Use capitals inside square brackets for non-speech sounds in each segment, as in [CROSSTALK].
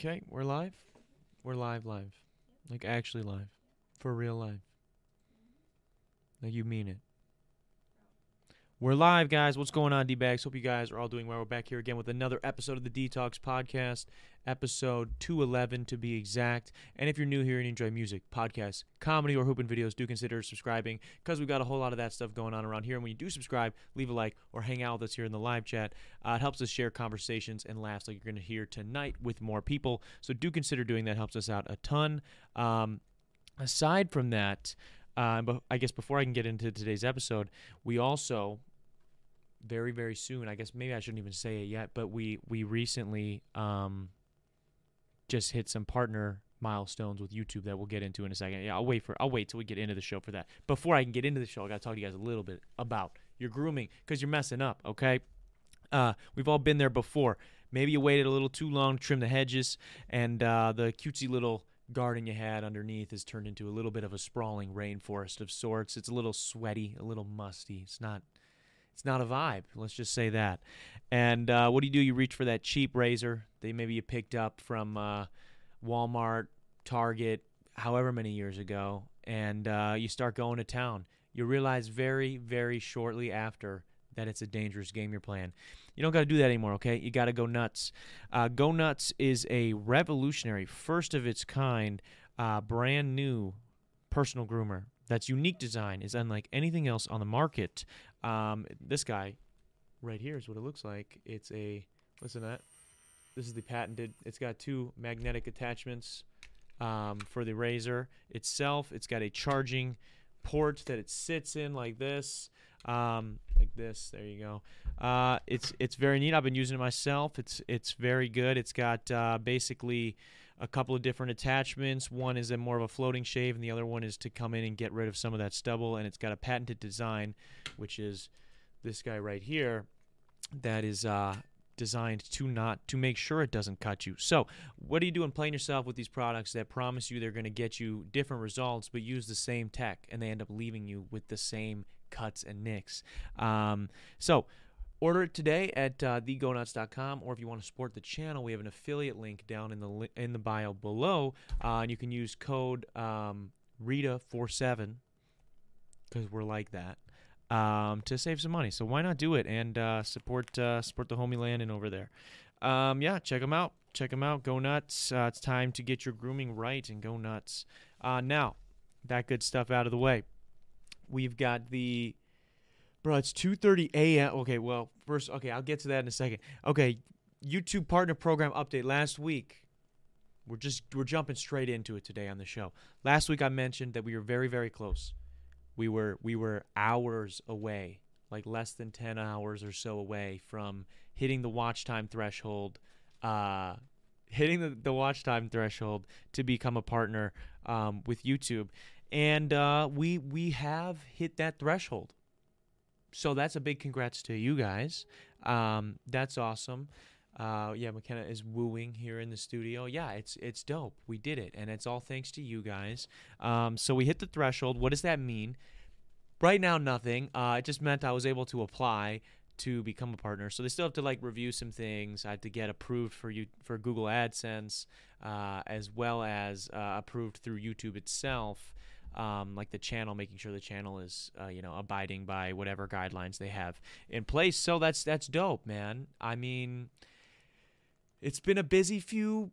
Okay, we're live. We're live, live, like actually live, for real live. Like you mean it. We're live, guys. What's going on, D bags? Hope you guys are all doing well. We're back here again with another episode of the D-Talks Podcast, episode 211 to be exact. And if you're new here and you enjoy music, podcasts, comedy, or hooping videos, do consider subscribing because we've got a whole lot of that stuff going on around here. And when you do subscribe, leave a like or hang out with us here in the live chat. Uh, it helps us share conversations and laughs like you're going to hear tonight with more people. So do consider doing that. Helps us out a ton. Um, aside from that, uh, but I guess before I can get into today's episode, we also very very soon. I guess maybe I shouldn't even say it yet, but we we recently um, just hit some partner milestones with YouTube that we'll get into in a second. Yeah, I'll wait for I'll wait till we get into the show for that. Before I can get into the show, I got to talk to you guys a little bit about your grooming because you're messing up. Okay, uh, we've all been there before. Maybe you waited a little too long to trim the hedges, and uh, the cutesy little garden you had underneath has turned into a little bit of a sprawling rainforest of sorts. It's a little sweaty, a little musty. It's not it's not a vibe. Let's just say that. And uh, what do you do? You reach for that cheap razor that maybe you picked up from uh, Walmart, Target, however many years ago, and uh, you start going to town. You realize very, very shortly after that it's a dangerous game you're playing. You don't got to do that anymore, okay? You got to go nuts. Uh, go Nuts is a revolutionary, first of its kind, uh, brand new personal groomer that's unique design is unlike anything else on the market. Um, this guy right here is what it looks like. It's a listen to that. This is the patented. It's got two magnetic attachments um, for the razor itself. It's got a charging port that it sits in like this, um, like this. There you go. Uh, it's it's very neat. I've been using it myself. It's it's very good. It's got uh, basically a couple of different attachments. One is a more of a floating shave, and the other one is to come in and get rid of some of that stubble. And it's got a patented design, which is this guy right here, that is uh, designed to not to make sure it doesn't cut you. So, what are you doing playing yourself with these products that promise you they're going to get you different results, but use the same tech, and they end up leaving you with the same cuts and nicks? Um, so Order it today at uh, thegonuts.com, or if you want to support the channel, we have an affiliate link down in the li- in the bio below, uh, and you can use code um, Rita47 because we're like that um, to save some money. So why not do it and uh, support uh, support the homie Landon over there? Um, yeah, check them out. Check them out. Go nuts. Uh, it's time to get your grooming right and go nuts. Uh, now, that good stuff out of the way. We've got the Bro, it's 2:30 a.m. Okay, well, first, okay, I'll get to that in a second. Okay, YouTube partner program update last week. We're just we're jumping straight into it today on the show. Last week I mentioned that we were very very close. We were we were hours away, like less than 10 hours or so away from hitting the watch time threshold uh hitting the, the watch time threshold to become a partner um, with YouTube. And uh, we we have hit that threshold so that's a big congrats to you guys. Um, that's awesome. Uh, yeah, McKenna is wooing here in the studio. Yeah, it's it's dope. We did it, and it's all thanks to you guys. Um, so we hit the threshold. What does that mean? Right now, nothing. Uh, it just meant I was able to apply to become a partner. So they still have to like review some things. I have to get approved for you for Google AdSense, uh, as well as uh, approved through YouTube itself um, like the channel, making sure the channel is uh, you know abiding by whatever guidelines they have in place. So that's that's dope, man. I mean, it's been a busy few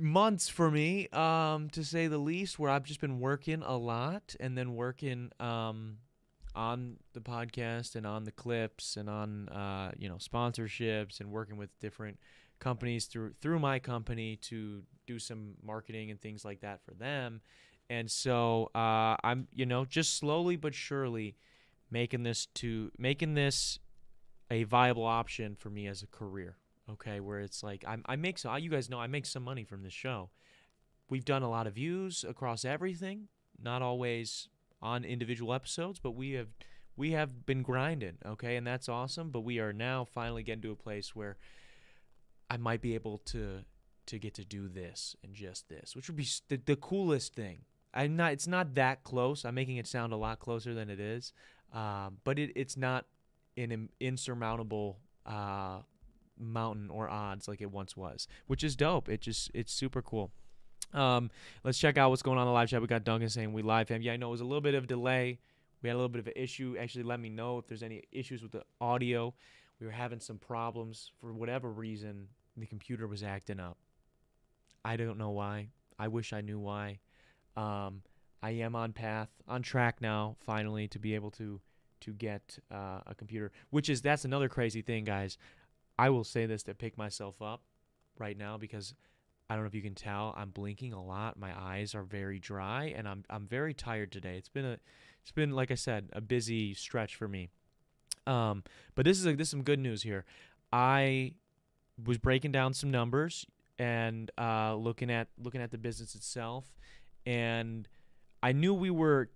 months for me, um, to say the least, where I've just been working a lot and then working um, on the podcast and on the clips and on uh, you know sponsorships and working with different companies through through my company to do some marketing and things like that for them and so uh, I'm, you know, just slowly but surely making this to making this a viable option for me as a career. Okay, where it's like I'm, I make some. You guys know I make some money from this show. We've done a lot of views across everything, not always on individual episodes, but we have we have been grinding. Okay, and that's awesome. But we are now finally getting to a place where I might be able to to get to do this and just this, which would be the, the coolest thing. I'm not. It's not that close. I'm making it sound a lot closer than it is, um, but it, it's not an insurmountable uh, mountain or odds like it once was, which is dope. It just it's super cool. Um, let's check out what's going on in the live chat. We got Duncan saying we live fam. Yeah, I know it was a little bit of delay. We had a little bit of an issue. Actually, let me know if there's any issues with the audio. We were having some problems for whatever reason. The computer was acting up. I don't know why. I wish I knew why. Um, I am on path, on track now, finally to be able to to get uh, a computer. Which is that's another crazy thing, guys. I will say this to pick myself up right now because I don't know if you can tell I'm blinking a lot. My eyes are very dry, and I'm I'm very tired today. It's been a it's been like I said a busy stretch for me. Um, but this is a, this is some good news here. I was breaking down some numbers and uh, looking at looking at the business itself, and I knew we were,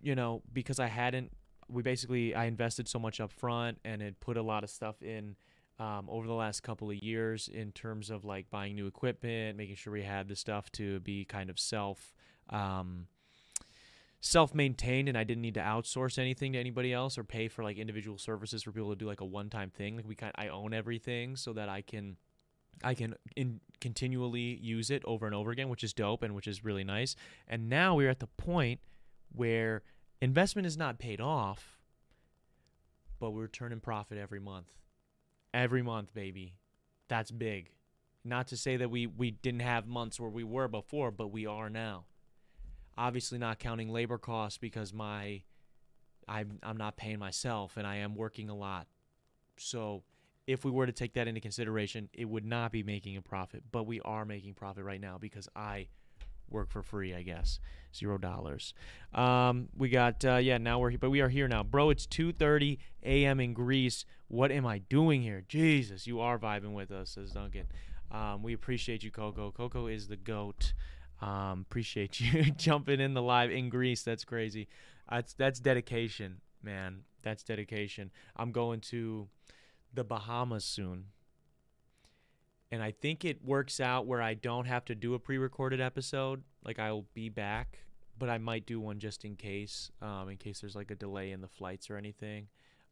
you know, because I hadn't. We basically I invested so much up front and had put a lot of stuff in um, over the last couple of years in terms of like buying new equipment, making sure we had the stuff to be kind of self. Um, self-maintained and I didn't need to outsource anything to anybody else or pay for like individual services for people to do like a one-time thing. Like we kind I own everything so that I can I can in, continually use it over and over again, which is dope and which is really nice. And now we're at the point where investment is not paid off, but we're turning profit every month. Every month, baby. That's big. Not to say that we, we didn't have months where we were before, but we are now. Obviously, not counting labor costs because my I'm I'm not paying myself and I am working a lot. So if we were to take that into consideration, it would not be making a profit, but we are making profit right now because I work for free, I guess. Zero dollars. Um, we got uh, yeah. Now we're but we are here now, bro. It's 2:30 a.m. in Greece. What am I doing here? Jesus, you are vibing with us, says Duncan. Um, we appreciate you, Coco. Coco is the goat. Um, appreciate you [LAUGHS] jumping in the live in Greece. That's crazy. That's that's dedication, man. That's dedication. I'm going to the Bahamas soon. And I think it works out where I don't have to do a pre recorded episode. Like I'll be back, but I might do one just in case, um, in case there's like a delay in the flights or anything.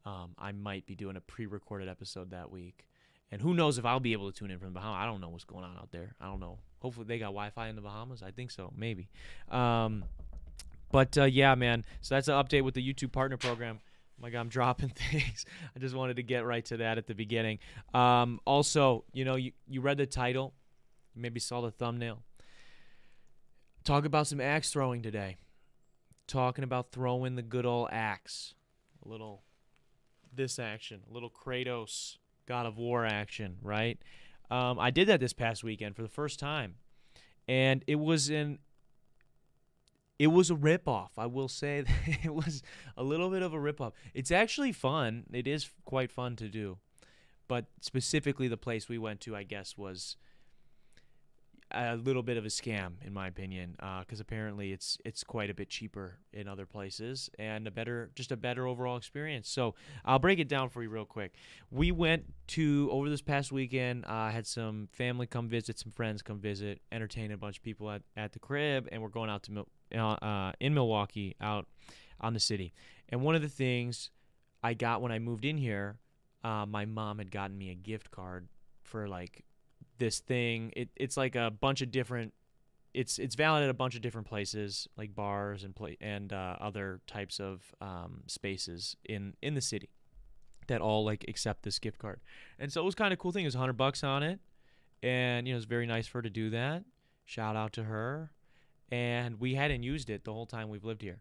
Um, I might be doing a pre recorded episode that week. And who knows if I'll be able to tune in from the Bahamas. I don't know what's going on out there. I don't know. Hopefully they got Wi Fi in the Bahamas. I think so. Maybe. Um, but uh, yeah, man. So that's an update with the YouTube partner program. My God, I'm dropping [LAUGHS] things. I just wanted to get right to that at the beginning. Um, also, you know, you, you read the title, maybe saw the thumbnail. Talk about some axe throwing today. Talking about throwing the good old axe. A little this action, a little Kratos God of War action, right? Um, I did that this past weekend for the first time, and it was an it was a ripoff. I will say [LAUGHS] it was a little bit of a ripoff. It's actually fun. It is quite fun to do, but specifically the place we went to, I guess, was a little bit of a scam in my opinion because uh, apparently it's it's quite a bit cheaper in other places and a better just a better overall experience so i'll break it down for you real quick we went to over this past weekend i uh, had some family come visit some friends come visit entertain a bunch of people at, at the crib and we're going out to uh, uh, in milwaukee out on the city and one of the things i got when i moved in here uh, my mom had gotten me a gift card for like this thing. It, it's like a bunch of different. It's it's valid at a bunch of different places, like bars and play and uh, other types of um, spaces in in the city that all like accept this gift card. And so it was kind of cool thing. It was hundred bucks on it, and you know it's very nice for her to do that. Shout out to her. And we hadn't used it the whole time we've lived here.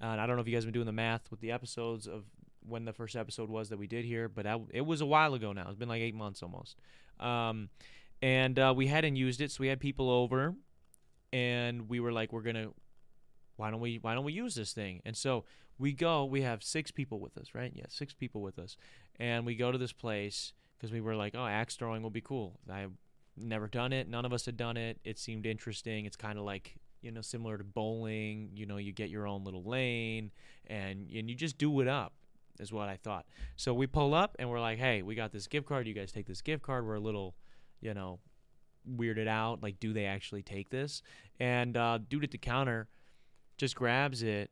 And I don't know if you guys have been doing the math with the episodes of when the first episode was that we did here, but I, it was a while ago now. It's been like eight months almost. Um, and uh, we hadn't used it, so we had people over, and we were like, we're gonna, why don't we, why don't we use this thing? And so we go. We have six people with us, right? Yeah, six people with us, and we go to this place because we were like, oh, axe throwing will be cool. I've never done it. None of us had done it. It seemed interesting. It's kind of like you know similar to bowling. You know, you get your own little lane, and and you just do it up is what I thought. So we pull up and we're like, hey, we got this gift card. You guys take this gift card. We're a little you know, weirded out. Like, do they actually take this? And uh, dude at the counter just grabs it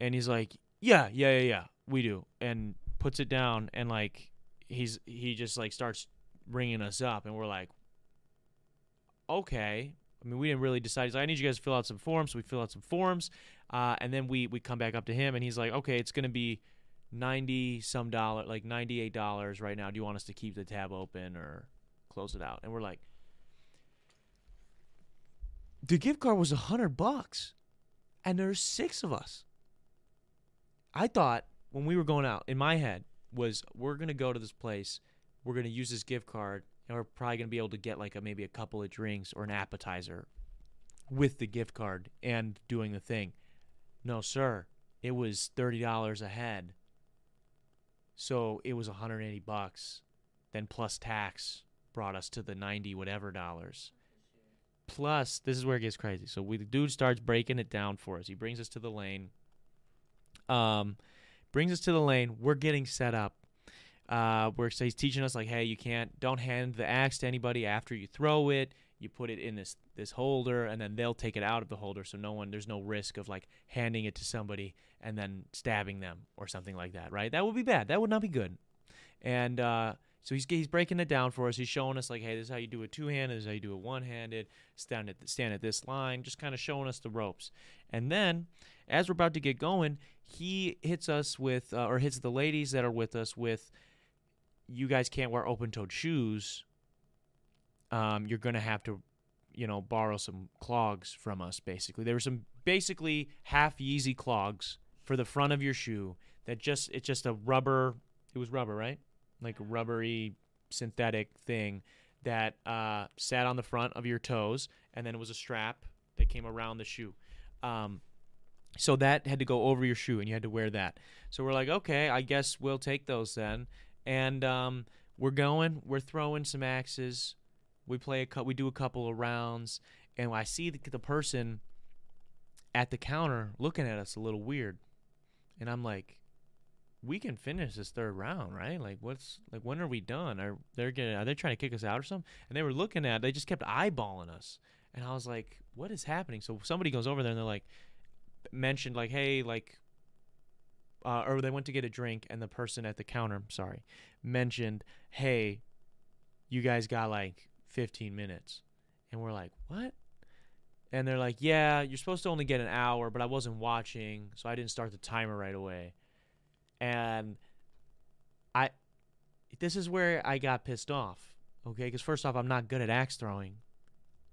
and he's like, yeah, yeah, yeah, yeah, we do. And puts it down and like he's he just like starts ringing us up, and we're like, okay. I mean, we didn't really decide. He's like, I need you guys to fill out some forms. So we fill out some forms, uh, and then we we come back up to him, and he's like, okay, it's gonna be ninety some dollar, like ninety eight dollars right now. Do you want us to keep the tab open or close it out? And we're like, the gift card was a hundred bucks, and there's six of us. I thought when we were going out, in my head, was we're gonna go to this place, we're gonna use this gift card, and we're probably gonna be able to get like a maybe a couple of drinks or an appetizer with the gift card and doing the thing. No, sir. It was thirty dollars a head. So it was 180 bucks. Then plus tax brought us to the 90 whatever dollars. Plus, this is where it gets crazy. So we, the dude starts breaking it down for us. He brings us to the lane. Um, brings us to the lane. We're getting set up. Uh, where so he's teaching us like, hey, you can't, don't hand the axe to anybody after you throw it. You put it in this this holder, and then they'll take it out of the holder, so no one, there's no risk of like handing it to somebody and then stabbing them or something like that, right? That would be bad. That would not be good. And uh, so he's he's breaking it down for us. He's showing us like, hey, this is how you do it two handed. This is how you do it one handed. Stand at stand at this line. Just kind of showing us the ropes. And then, as we're about to get going, he hits us with uh, or hits the ladies that are with us with, you guys can't wear open toed shoes. Um, you're gonna have to, you know, borrow some clogs from us. Basically, there were some basically half Yeezy clogs for the front of your shoe that just it's just a rubber. It was rubber, right? Like a rubbery synthetic thing that uh, sat on the front of your toes, and then it was a strap that came around the shoe. Um, so that had to go over your shoe, and you had to wear that. So we're like, okay, I guess we'll take those then. And um, we're going. We're throwing some axes. We play a. We do a couple of rounds, and I see the, the person at the counter looking at us a little weird, and I'm like, we can finish this third round, right? Like, what's like, when are we done? Are they're getting? Are they trying to kick us out or something? And they were looking at. They just kept eyeballing us, and I was like, what is happening? So somebody goes over there and they're like, mentioned like, hey, like. Uh, or they went to get a drink, and the person at the counter, sorry, mentioned, "Hey, you guys got like 15 minutes," and we're like, "What?" And they're like, "Yeah, you're supposed to only get an hour, but I wasn't watching, so I didn't start the timer right away." and I this is where I got pissed off. Okay, because first off, I'm not good at axe throwing,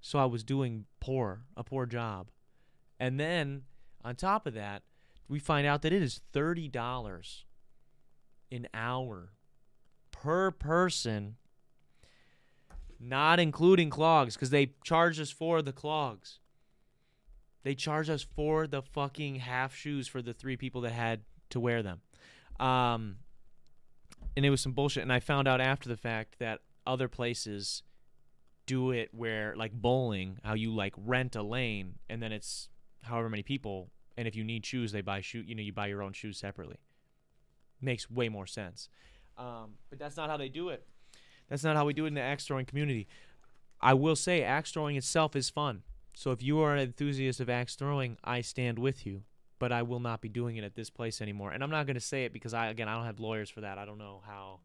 so I was doing poor, a poor job, and then on top of that, we find out that it is thirty dollars an hour per person, not including clogs, because they charge us for the clogs. They charge us for the fucking half shoes for the three people that had to wear them. Um, and it was some bullshit. And I found out after the fact that other places do it where, like bowling, how you like rent a lane and then it's however many people. And if you need shoes, they buy shoe. You know, you buy your own shoes separately. Makes way more sense. Um, but that's not how they do it. That's not how we do it in the axe throwing community. I will say, axe throwing itself is fun. So if you are an enthusiast of axe throwing, I stand with you but I will not be doing it at this place anymore. And I'm not going to say it because I again I don't have lawyers for that. I don't know how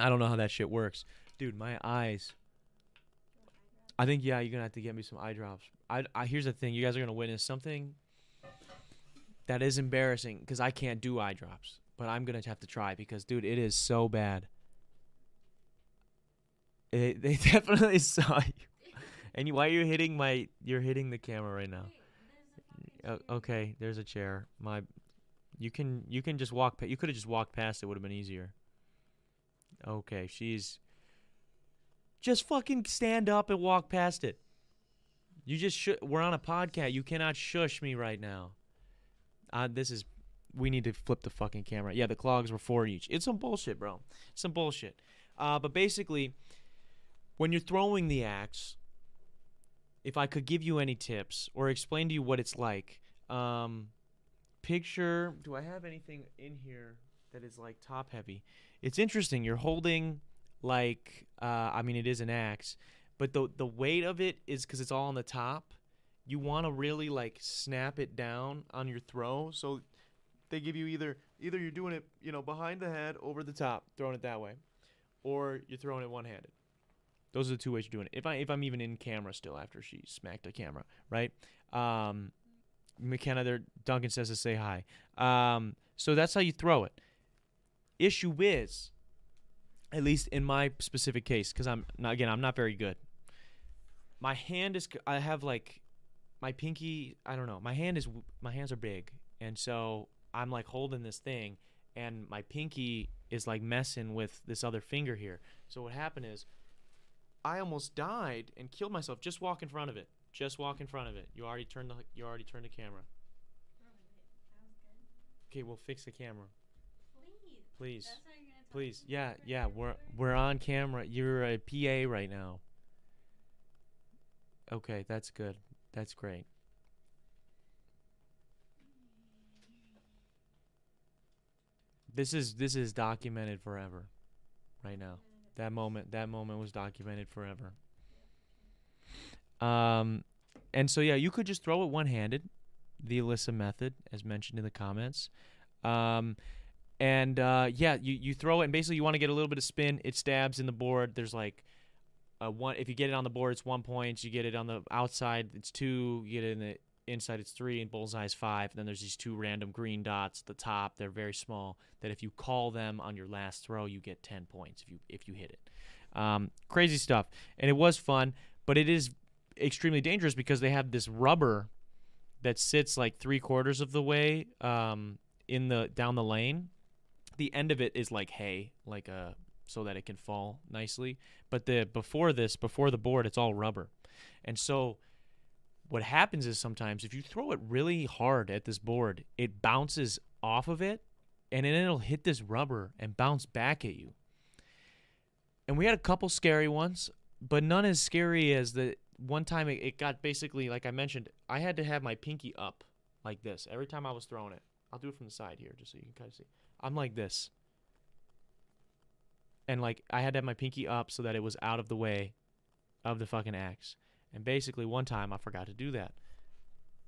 I don't know how that shit works. Dude, my eyes. I think yeah, you're going to have to get me some eye drops. I, I here's the thing, you guys are going to witness something that is embarrassing cuz I can't do eye drops, but I'm going to have to try because dude, it is so bad. It, [LAUGHS] they definitely [LAUGHS] saw you. And you, why are you hitting my you're hitting the camera right now? Uh, okay, there's a chair. My, you can you can just walk. Pa- you could have just walked past it. Would have been easier. Okay, she's. Just fucking stand up and walk past it. You just sh- we're on a podcast. You cannot shush me right now. Uh, this is we need to flip the fucking camera. Yeah, the clogs were four each. It's some bullshit, bro. Some bullshit. Uh, but basically, when you're throwing the axe, if I could give you any tips or explain to you what it's like, um, picture. Do I have anything in here that is like top heavy? It's interesting. You're holding like uh, I mean, it is an axe, but the the weight of it is because it's all on the top. You want to really like snap it down on your throw, so they give you either either you're doing it you know behind the head over the top, throwing it that way, or you're throwing it one handed. Those are the two ways you're doing it. If I if I'm even in camera still after she smacked a camera, right? Um, McKenna there, Duncan says to say hi. Um, so that's how you throw it. Issue is, at least in my specific case, because I'm not again I'm not very good. My hand is I have like my pinky I don't know my hand is my hands are big and so I'm like holding this thing and my pinky is like messing with this other finger here. So what happened is I almost died and killed myself. Just walk in front of it. Just walk in front of it. You already turned the you already turned the camera. Okay, we'll fix the camera. Please. Please. Please. Yeah, yeah, we're we're on camera. You're a PA right now. Okay, that's good. That's great. This is this is documented forever right now. That moment that moment was documented forever. Um and so yeah, you could just throw it one-handed, the Alyssa method as mentioned in the comments. Um and uh, yeah, you, you throw it, and basically you want to get a little bit of spin. It stabs in the board. There's like a one. If you get it on the board, it's one point. You get it on the outside, it's two. You get it in the inside, it's three, and bullseye is five. And then there's these two random green dots at the top. They're very small. That if you call them on your last throw, you get ten points if you if you hit it. Um, crazy stuff, and it was fun, but it is extremely dangerous because they have this rubber that sits like three quarters of the way um, in the down the lane the end of it is like hay, like a so that it can fall nicely. But the before this, before the board, it's all rubber. And so what happens is sometimes if you throw it really hard at this board, it bounces off of it and then it'll hit this rubber and bounce back at you. And we had a couple scary ones, but none as scary as the one time it, it got basically like I mentioned, I had to have my pinky up like this every time I was throwing it. I'll do it from the side here just so you can kind of see. I'm like this. And like I had to have my pinky up so that it was out of the way of the fucking axe. And basically one time I forgot to do that.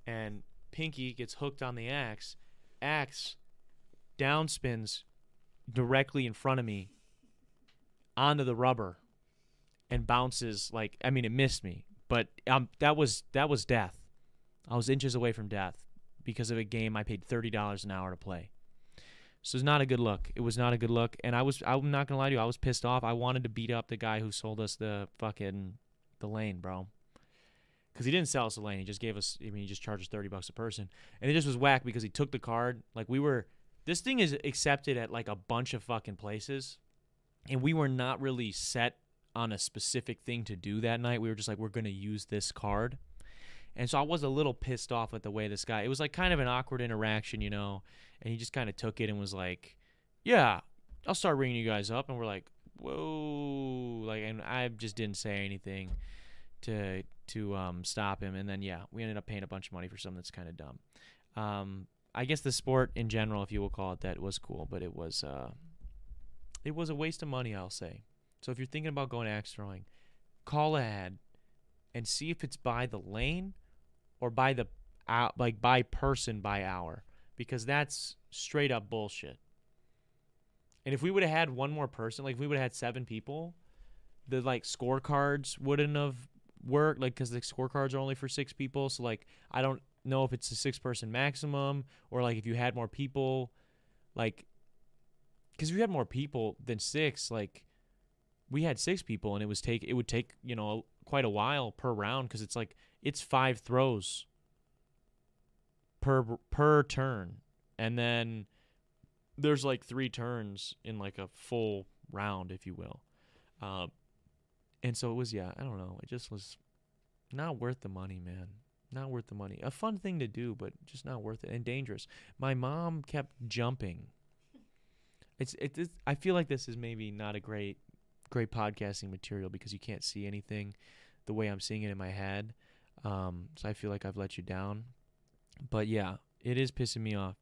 And pinky gets hooked on the axe. Axe downspins directly in front of me onto the rubber and bounces like I mean it missed me, but um that was that was death. I was inches away from death because of a game I paid thirty dollars an hour to play. So it's not a good look. It was not a good look, and I was I'm not gonna lie to you. I was pissed off. I wanted to beat up the guy who sold us the fucking the lane, bro. Because he didn't sell us the lane. He just gave us. I mean, he just charged us thirty bucks a person, and it just was whack because he took the card. Like we were. This thing is accepted at like a bunch of fucking places, and we were not really set on a specific thing to do that night. We were just like, we're gonna use this card. And so I was a little pissed off at the way this guy. It was like kind of an awkward interaction, you know. And he just kind of took it and was like, "Yeah, I'll start ringing you guys up." And we're like, "Whoa!" Like, and I just didn't say anything to to um, stop him. And then yeah, we ended up paying a bunch of money for something that's kind of dumb. Um, I guess the sport in general, if you will call it that, was cool, but it was uh, it was a waste of money, I'll say. So if you're thinking about going axe throwing, call ahead and see if it's by the lane or by the out like by person by hour because that's straight up bullshit. And if we would have had one more person, like if we would have had seven people, the like scorecards wouldn't have worked like cuz the scorecards are only for 6 people, so like I don't know if it's a 6 person maximum or like if you had more people like cuz if you had more people than 6 like we had 6 people and it was take it would take, you know, quite a while per round cuz it's like it's 5 throws per per turn. And then there's like three turns in like a full round if you will. Um and so it was yeah i don't know. It just was not worth the money man. Not worth the money. A fun thing to do but just not worth it and dangerous. My mom kept jumping. It's it, it's i feel like this is maybe not a great great podcasting material because you can't see anything the way i'm seeing it in my head um so i feel like i've let you down but yeah, it is pissing me off.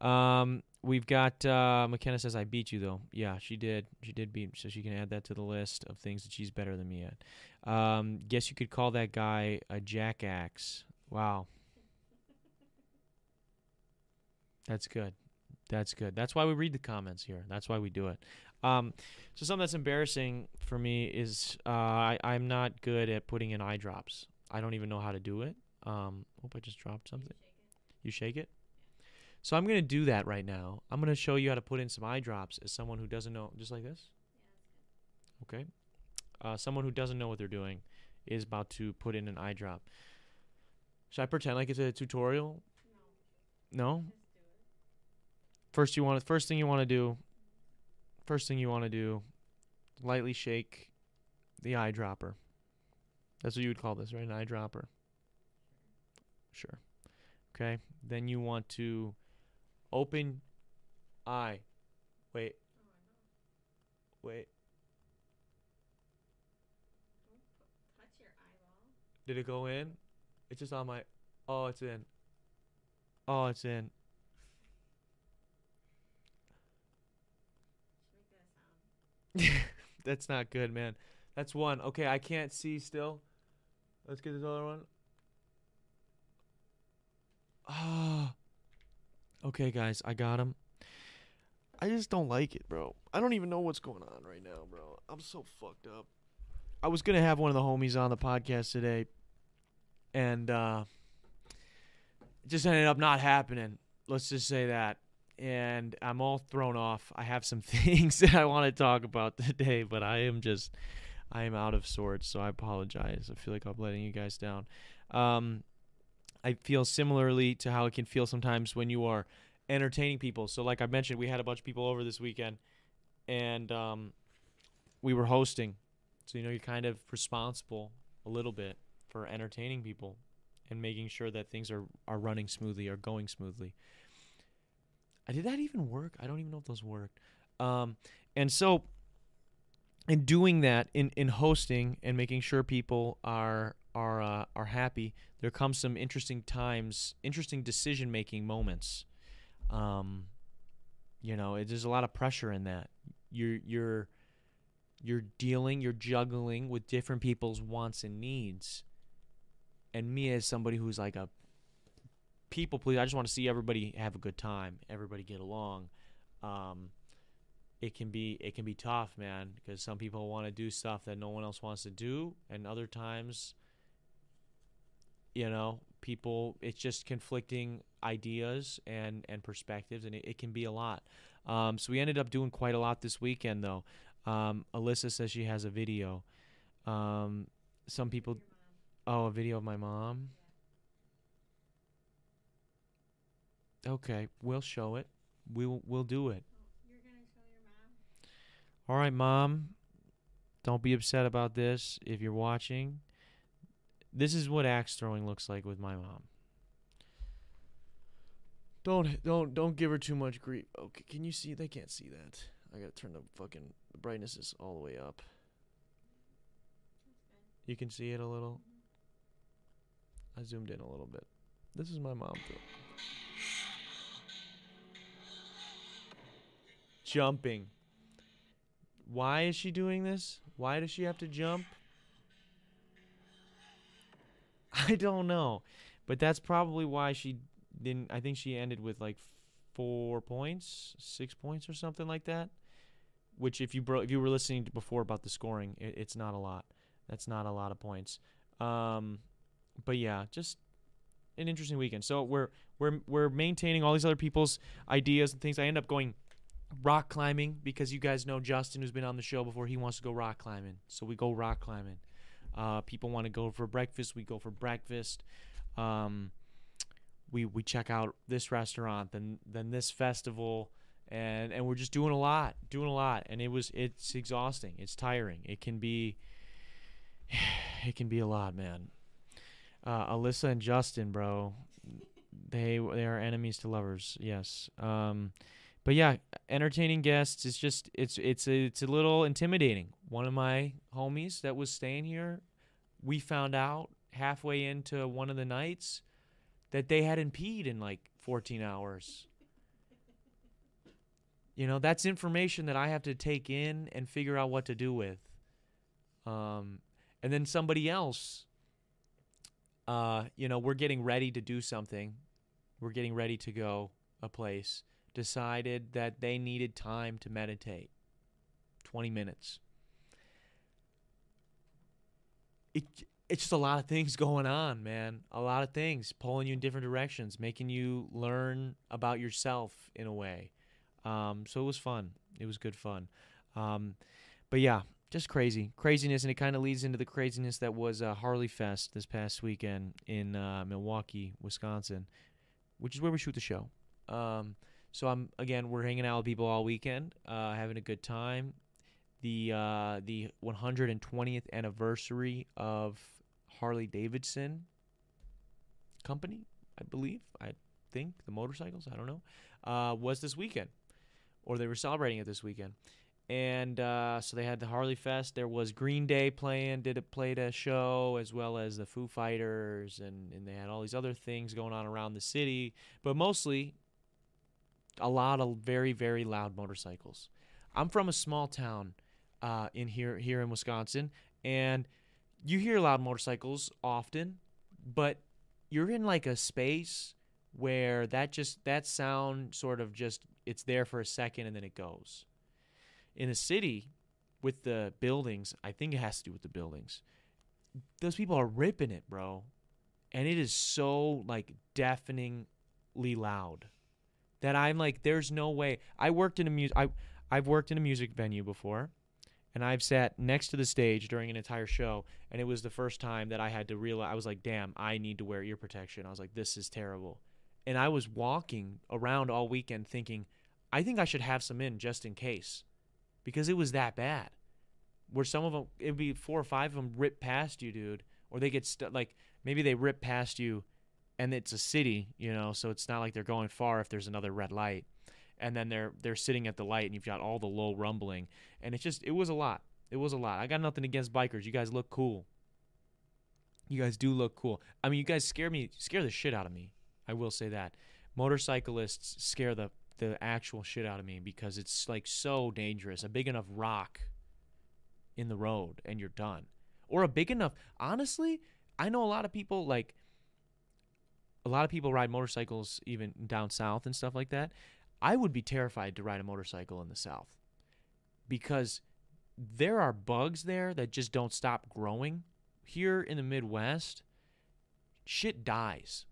Um, we've got uh, McKenna says I beat you though. Yeah, she did. She did beat, so she can add that to the list of things that she's better than me at. Um, guess you could call that guy a jackaxe. Wow, that's good. That's good. That's why we read the comments here. That's why we do it. Um, so something that's embarrassing for me is uh, I, I'm not good at putting in eye drops. I don't even know how to do it. Um, hope I just dropped something. You shake it. So I'm gonna do that right now. I'm gonna show you how to put in some eye drops as someone who doesn't know, just like this. Okay. Uh, someone who doesn't know what they're doing is about to put in an eye drop. Should I pretend like it's a tutorial? No. First, you want first thing you want to do. First thing you want to do, lightly shake the eyedropper. That's what you would call this, right? An eyedropper. Sure. Okay. Then you want to open eye. Wait. Wait. Did it go in? It's just on my. Oh, it's in. Oh, it's in. [LAUGHS] That's not good, man. That's one. Okay, I can't see still. Let's get this other one. Ah. Okay, guys, I got him. I just don't like it, bro. I don't even know what's going on right now, bro. I'm so fucked up. I was gonna have one of the homies on the podcast today, and uh, it just ended up not happening. Let's just say that. And I'm all thrown off. I have some [LAUGHS] things that I want to talk about today, but I am just, I am out of sorts. So I apologize. I feel like I'm letting you guys down. Um, I feel similarly to how it can feel sometimes when you are entertaining people. So, like I mentioned, we had a bunch of people over this weekend, and um, we were hosting. So you know you're kind of responsible a little bit for entertaining people and making sure that things are are running smoothly or going smoothly. Did that even work? I don't even know if those worked. Um, and so, in doing that, in in hosting and making sure people are are uh, are happy, there comes some interesting times, interesting decision making moments. Um, you know, it, there's a lot of pressure in that. You're you're you're dealing, you're juggling with different people's wants and needs. And me as somebody who's like a people please, I just want to see everybody have a good time, everybody get along. Um, it can be it can be tough, man, because some people want to do stuff that no one else wants to do, and other times, you know, people it's just conflicting ideas and and perspectives, and it, it can be a lot. Um, so we ended up doing quite a lot this weekend, though. Um, Alyssa says she has a video. Um, some people, oh, a video of my mom. Okay, we'll show it. We'll we'll do it. All right, mom. Don't be upset about this if you're watching. This is what axe throwing looks like with my mom. Don't don't don't give her too much grief. Oh, okay, can you see? They can't see that. I gotta turn the fucking the brightness is all the way up. You can see it a little. I zoomed in a little bit. This is my mom too. Jumping. Why is she doing this? Why does she have to jump? [LAUGHS] I don't know. But that's probably why she didn't I think she ended with like 4 points, 6 points or something like that. Which if you bro- if you were listening to before about the scoring, it, it's not a lot. That's not a lot of points. Um but yeah, just an interesting weekend. So we're we're we're maintaining all these other people's ideas and things. I end up going rock climbing because you guys know Justin, who's been on the show before. He wants to go rock climbing, so we go rock climbing. Uh, people want to go for breakfast, we go for breakfast. Um, we we check out this restaurant, then then this festival, and and we're just doing a lot, doing a lot, and it was it's exhausting, it's tiring. It can be, [SIGHS] it can be a lot, man. Uh, Alyssa and Justin, bro, they they are enemies to lovers. Yes. Um, but yeah, entertaining guests is just it's it's a, it's a little intimidating. One of my homies that was staying here, we found out halfway into one of the nights that they hadn't peed in like 14 hours. You know, that's information that I have to take in and figure out what to do with. Um, and then somebody else, uh, you know, we're getting ready to do something. We're getting ready to go a place decided that they needed time to meditate. 20 minutes. It it's just a lot of things [LAUGHS] going on, man. A lot of things pulling you in different directions, making you learn about yourself in a way. Um, so it was fun. It was good fun. Um, but yeah, just crazy craziness, and it kind of leads into the craziness that was uh, Harley Fest this past weekend in uh, Milwaukee, Wisconsin, which is where we shoot the show. Um, so I'm again, we're hanging out with people all weekend, uh, having a good time. The uh, the 120th anniversary of Harley Davidson company, I believe, I think the motorcycles, I don't know, uh, was this weekend, or they were celebrating it this weekend and uh, so they had the Harley Fest. There was Green Day playing, did it played a show as well as the Foo Fighters, and and they had all these other things going on around the city, but mostly a lot of very very loud motorcycles. I'm from a small town uh, in here here in Wisconsin, and you hear loud motorcycles often, but you're in like a space where that just that sound sort of just it's there for a second and then it goes in a city with the buildings, I think it has to do with the buildings. Those people are ripping it, bro. And it is so like deafeningly loud that I'm like, there's no way. I worked in a music I I've worked in a music venue before, and I've sat next to the stage during an entire show, and it was the first time that I had to realize I was like, damn, I need to wear ear protection. I was like, this is terrible. And I was walking around all weekend thinking, I think I should have some in just in case because it was that bad. Where some of them, it'd be four or five of them rip past you, dude, or they get stuck. Like maybe they rip past you, and it's a city, you know, so it's not like they're going far if there's another red light, and then they're they're sitting at the light, and you've got all the low rumbling, and it's just it was a lot. It was a lot. I got nothing against bikers. You guys look cool. You guys do look cool. I mean, you guys scare me, scare the shit out of me. I will say that. Motorcyclists scare the the actual shit out of me because it's like so dangerous. A big enough rock in the road and you're done. Or a big enough, honestly, I know a lot of people like a lot of people ride motorcycles even down south and stuff like that. I would be terrified to ride a motorcycle in the south because there are bugs there that just don't stop growing. Here in the Midwest, shit dies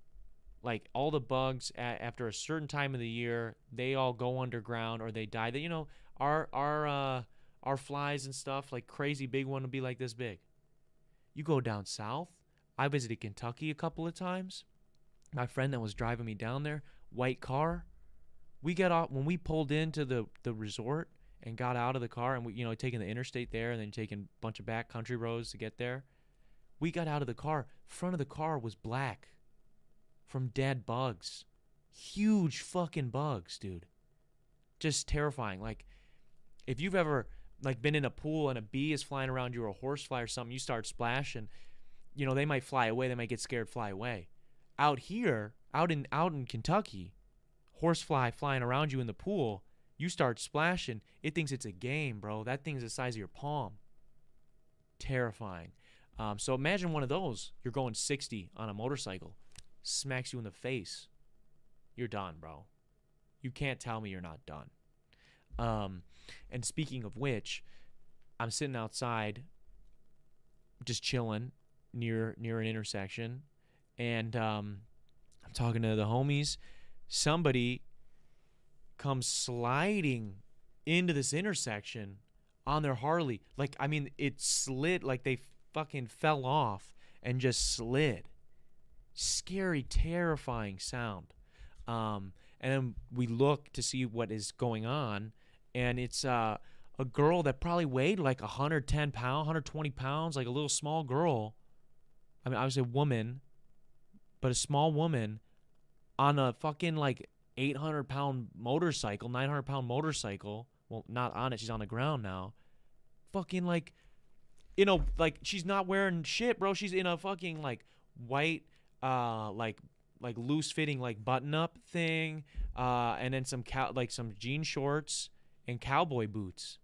like all the bugs at, after a certain time of the year they all go underground or they die that you know our our uh our flies and stuff like crazy big one will be like this big you go down south i visited kentucky a couple of times my friend that was driving me down there white car we got off when we pulled into the the resort and got out of the car and we you know taking the interstate there and then taking a bunch of back country roads to get there we got out of the car front of the car was black from dead bugs. Huge fucking bugs, dude. Just terrifying. Like if you've ever like been in a pool and a bee is flying around you or a horsefly or something, you start splashing, you know, they might fly away, they might get scared, fly away. Out here, out in out in Kentucky, horsefly flying around you in the pool, you start splashing, it thinks it's a game, bro. That thing's the size of your palm. Terrifying. Um, so imagine one of those. You're going 60 on a motorcycle smacks you in the face, you're done, bro. You can't tell me you're not done. Um, and speaking of which, I'm sitting outside, just chilling near near an intersection, and um, I'm talking to the homies. Somebody comes sliding into this intersection on their Harley. Like I mean, it slid like they fucking fell off and just slid scary, terrifying sound. Um, and then we look to see what is going on, and it's uh, a girl that probably weighed like 110 pounds, 120 pounds, like a little small girl. I mean, I was a woman, but a small woman on a fucking like 800 pound motorcycle, 900 pound motorcycle. Well, not on it. She's on the ground now. Fucking like, you know, like she's not wearing shit, bro. She's in a fucking like white uh like like loose fitting like button up thing uh and then some cow like some jean shorts and cowboy boots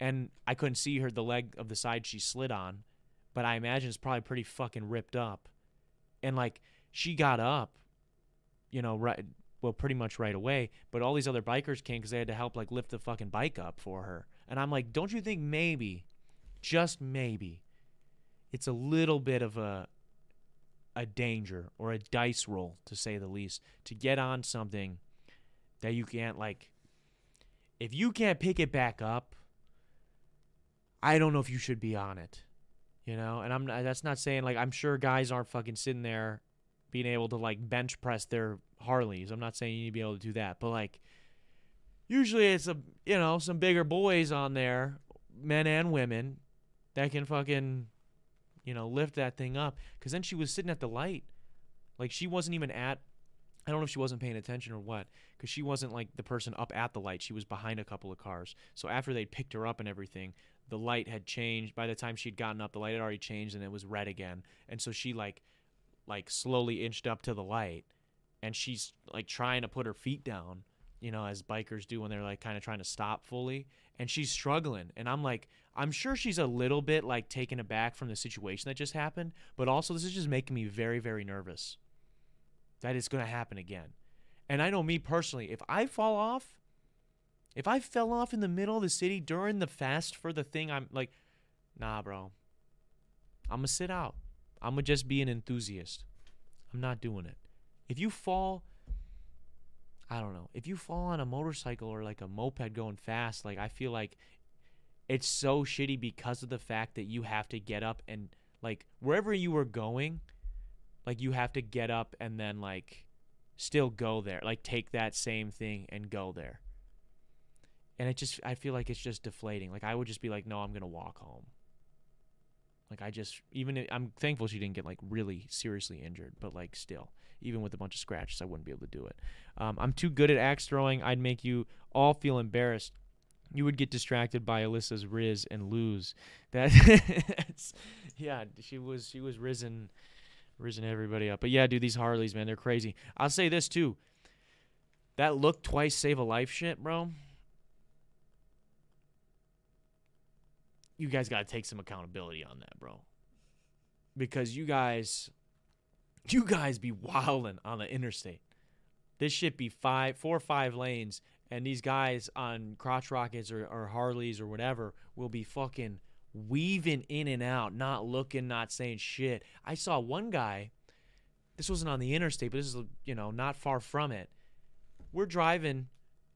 and I couldn't see her the leg of the side she slid on but I imagine it's probably pretty fucking ripped up and like she got up you know right well, pretty much right away. But all these other bikers came because they had to help like lift the fucking bike up for her. And I'm like, don't you think maybe, just maybe, it's a little bit of a a danger or a dice roll to say the least to get on something that you can't like if you can't pick it back up i don't know if you should be on it you know and i'm that's not saying like i'm sure guys aren't fucking sitting there being able to like bench press their harleys i'm not saying you need to be able to do that but like usually it's a you know some bigger boys on there men and women that can fucking you know, lift that thing up. Because then she was sitting at the light. Like she wasn't even at, I don't know if she wasn't paying attention or what, because she wasn't like the person up at the light. She was behind a couple of cars. So after they'd picked her up and everything, the light had changed. By the time she'd gotten up, the light had already changed and it was red again. And so she like, like slowly inched up to the light and she's like trying to put her feet down you know, as bikers do when they're like kind of trying to stop fully. And she's struggling. And I'm like, I'm sure she's a little bit like taken aback from the situation that just happened, but also this is just making me very, very nervous that it's going to happen again. And I know me personally, if I fall off, if I fell off in the middle of the city during the fast for the thing, I'm like, nah, bro. I'm to sit out. I'm to just be an enthusiast. I'm not doing it. If you fall, I don't know. If you fall on a motorcycle or like a moped going fast, like I feel like it's so shitty because of the fact that you have to get up and like wherever you were going, like you have to get up and then like still go there. Like take that same thing and go there. And it just I feel like it's just deflating. Like I would just be like, "No, I'm going to walk home." Like I just even if, I'm thankful she didn't get like really seriously injured, but like still, even with a bunch of scratches, I wouldn't be able to do it. Um, I'm too good at axe throwing. I'd make you all feel embarrassed. You would get distracted by Alyssa's riz and lose. That that's [LAUGHS] yeah, she was she was risen risen everybody up. But yeah, dude, these Harleys, man, they're crazy. I'll say this too. That look twice save a life shit, bro. You guys got to take some accountability on that, bro. Because you guys, you guys be wilding on the interstate. This should be five, four or five lanes, and these guys on crotch rockets or, or Harleys or whatever will be fucking weaving in and out, not looking, not saying shit. I saw one guy. This wasn't on the interstate, but this is you know not far from it. We're driving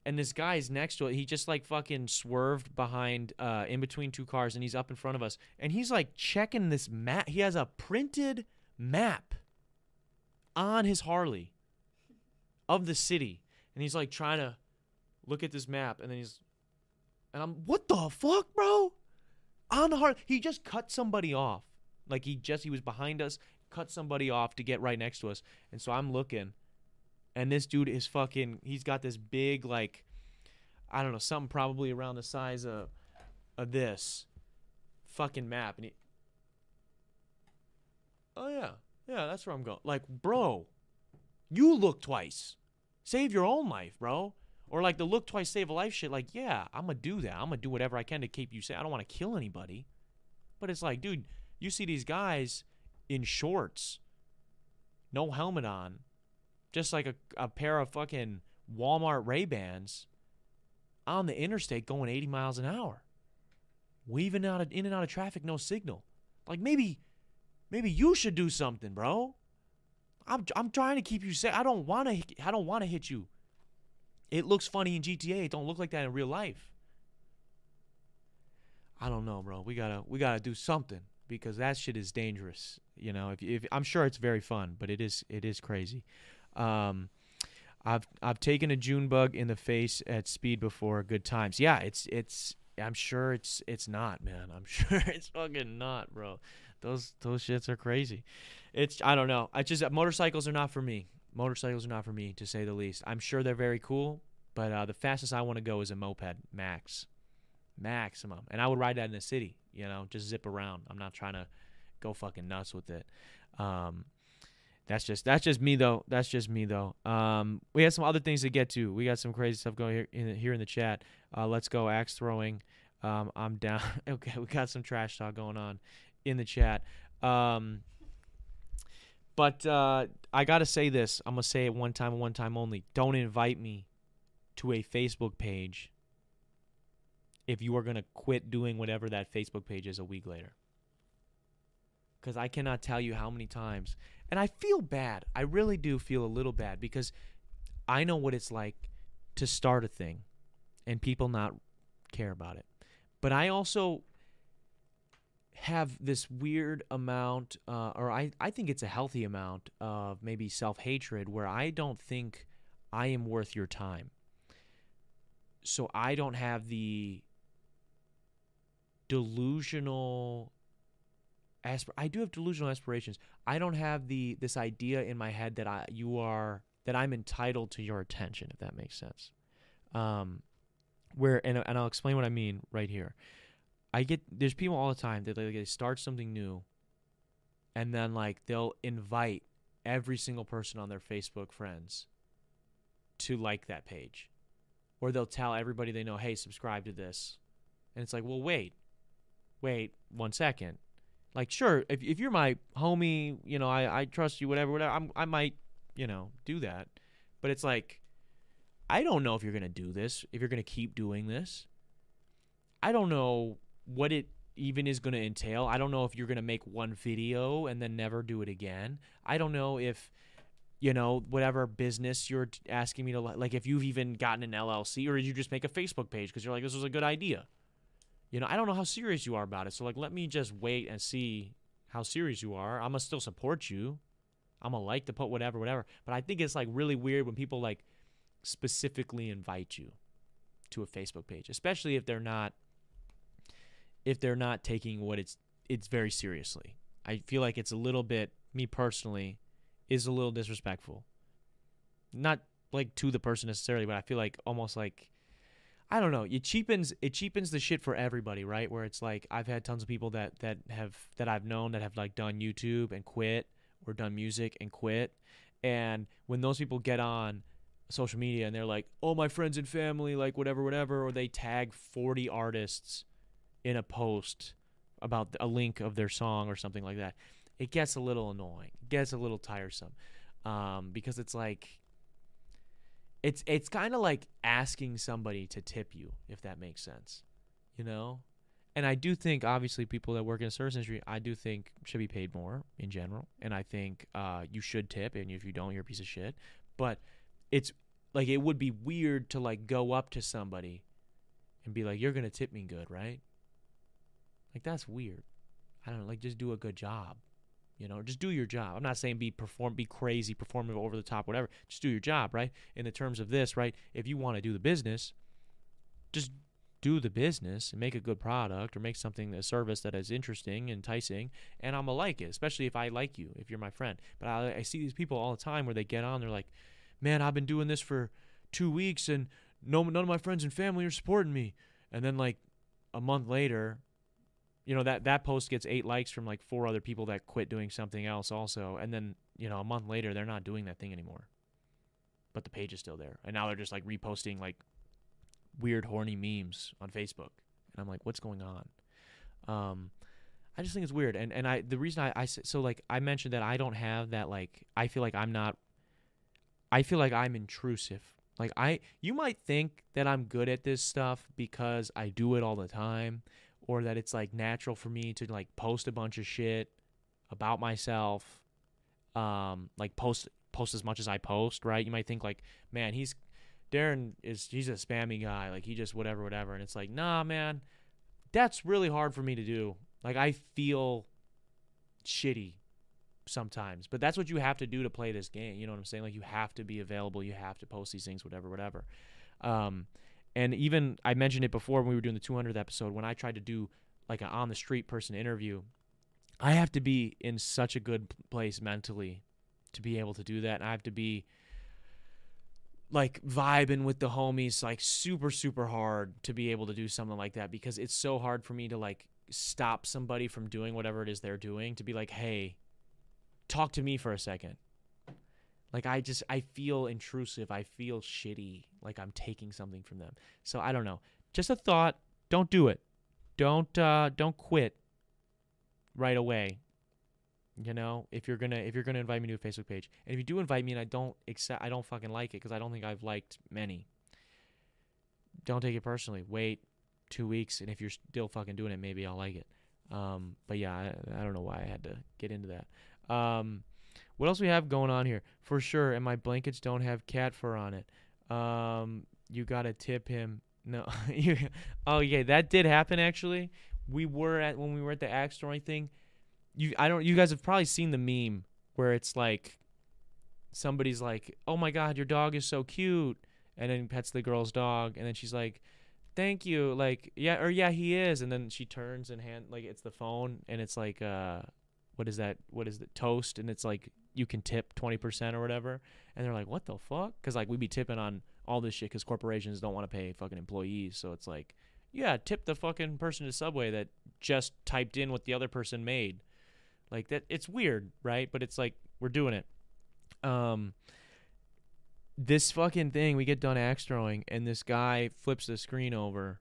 and this guy's next to it. He just like fucking swerved behind, uh, in between two cars, and he's up in front of us, and he's like checking this map. He has a printed map on his Harley of the city, and he's like trying to look at this map, and then he's, and I'm, what the fuck, bro? On the Harley, he just cut somebody off. Like he just he was behind us, cut somebody off to get right next to us, and so I'm looking and this dude is fucking he's got this big like I don't know, something probably around the size of of this fucking map and he Oh yeah. Yeah, that's where I'm going. Like, bro, you look twice. Save your own life, bro. Or like the look twice save a life shit like, yeah, I'm to do that. I'm to do whatever I can to keep you safe. I don't want to kill anybody. But it's like, dude, you see these guys in shorts, no helmet on, just like a, a pair of fucking Walmart Ray Bans on the interstate going 80 miles an hour, weaving out of, in and out of traffic, no signal. Like maybe, maybe you should do something, bro. I'm I'm trying to keep you safe. I don't want to I don't want to hit you. It looks funny in GTA. It don't look like that in real life. I don't know, bro. We gotta we gotta do something because that shit is dangerous. You know, if, if I'm sure it's very fun, but it is it is crazy. Um, I've I've taken a June bug in the face at speed before. Good times. Yeah, it's it's. I'm sure it's it's not, man. I'm [LAUGHS] sure it's fucking not, bro. Those those shits are crazy. It's I don't know. I just motorcycles are not for me. Motorcycles are not for me to say the least. I'm sure they're very cool, but uh, the fastest I want to go is a moped max, maximum. And I would ride that in the city. You know, just zip around. I'm not trying to go fucking nuts with it. Um, that's just that's just me though. That's just me though. Um, we have some other things to get to. We got some crazy stuff going here in here in the chat. Uh, let's go axe throwing. Um, I'm down. [LAUGHS] okay, we got some trash talk going on in the chat. Um, But uh, I gotta say this. I'm gonna say it one time, one time only. Don't invite me to a Facebook page if you are gonna quit doing whatever that Facebook page is a week later. Because I cannot tell you how many times, and I feel bad. I really do feel a little bad because I know what it's like to start a thing and people not care about it. But I also have this weird amount, uh, or I, I think it's a healthy amount of maybe self hatred where I don't think I am worth your time. So I don't have the delusional aspir- I do have delusional aspirations. I don't have the this idea in my head that I you are that I'm entitled to your attention if that makes sense. Um where and and I'll explain what I mean right here. I get there's people all the time that like, they start something new and then like they'll invite every single person on their Facebook friends to like that page. Or they'll tell everybody they know, "Hey, subscribe to this." And it's like, "Well, wait. Wait one second. Like sure, if if you're my homie, you know, I I trust you whatever whatever, I'm I might, you know, do that. But it's like I don't know if you're going to do this, if you're going to keep doing this. I don't know what it even is going to entail. I don't know if you're going to make one video and then never do it again. I don't know if you know whatever business you're asking me to like if you've even gotten an LLC or did you just make a Facebook page because you're like this was a good idea. You know, I don't know how serious you are about it. So like let me just wait and see how serious you are. I'm to still support you. I'm to like to put whatever whatever. But I think it's like really weird when people like specifically invite you to a Facebook page, especially if they're not if they're not taking what it's it's very seriously. I feel like it's a little bit me personally is a little disrespectful. Not like to the person necessarily, but I feel like almost like I don't know. It cheapens it cheapens the shit for everybody, right? Where it's like I've had tons of people that that have that I've known that have like done YouTube and quit or done music and quit. And when those people get on social media and they're like, "Oh, my friends and family, like whatever, whatever," or they tag 40 artists in a post about a link of their song or something like that. It gets a little annoying. It gets a little tiresome. Um, because it's like it's it's kind of like asking somebody to tip you, if that makes sense. You know? And I do think obviously people that work in the service industry, I do think should be paid more in general. And I think uh, you should tip and if you don't, you're a piece of shit. But it's like it would be weird to like go up to somebody and be like, "You're gonna tip me good, right?" Like that's weird. I don't know, like just do a good job. You know, just do your job. I'm not saying be perform, be crazy, performative, over the top, whatever. Just do your job, right? In the terms of this, right? If you want to do the business, just do the business and make a good product or make something a service that is interesting, enticing, and I'm gonna like it, especially if I like you, if you're my friend. But I, I see these people all the time where they get on, they're like, man, I've been doing this for two weeks and no, none of my friends and family are supporting me. And then like a month later, you know that that post gets eight likes from like four other people that quit doing something else also. And then you know a month later they're not doing that thing anymore, but the page is still there. And now they're just like reposting like weird horny memes on Facebook. And I'm like, what's going on? Um, I just think it's weird. And and I the reason I, I so like I mentioned that I don't have that like I feel like I'm not I feel like I'm intrusive. Like I you might think that I'm good at this stuff because I do it all the time or that it's like natural for me to like post a bunch of shit about myself um like post post as much as I post, right? You might think like, man, he's Darren is he's a spammy guy, like he just whatever whatever and it's like, "Nah, man. That's really hard for me to do." Like I feel shitty sometimes. But that's what you have to do to play this game. You know what I'm saying? Like you have to be available. You have to post these things, whatever, whatever. Um, and even I mentioned it before when we were doing the 200th episode when I tried to do like an on the street person interview. I have to be in such a good place mentally to be able to do that. And I have to be like vibing with the homies like super super hard to be able to do something like that because it's so hard for me to like stop somebody from doing whatever it is they're doing to be like hey talk to me for a second. Like I just I feel intrusive. I feel shitty. Like I'm taking something from them. So I don't know. Just a thought. Don't do it. Don't uh don't quit right away. You know, if you're gonna if you're gonna invite me to a Facebook page, and if you do invite me and I don't accept, I don't fucking like it because I don't think I've liked many. Don't take it personally. Wait two weeks, and if you're still fucking doing it, maybe I'll like it. Um, but yeah, I, I don't know why I had to get into that. Um, what else we have going on here? For sure, and my blankets don't have cat fur on it. Um, you gotta tip him. No, [LAUGHS] you. Oh yeah, that did happen actually. We were at when we were at the axe throwing thing. You, I don't. You guys have probably seen the meme where it's like somebody's like, "Oh my god, your dog is so cute," and then pets the girl's dog, and then she's like, "Thank you," like, "Yeah," or "Yeah, he is," and then she turns and hand like it's the phone, and it's like, uh, what is that? What is the toast? And it's like you can tip twenty percent or whatever, and they're like, "What the fuck?" Because like we'd be tipping on all this shit because corporations don't want to pay fucking employees, so it's like, yeah, tip the fucking person at Subway that just typed in what the other person made. Like that, it's weird, right? But it's like we're doing it. Um, this fucking thing, we get done axe throwing, and this guy flips the screen over.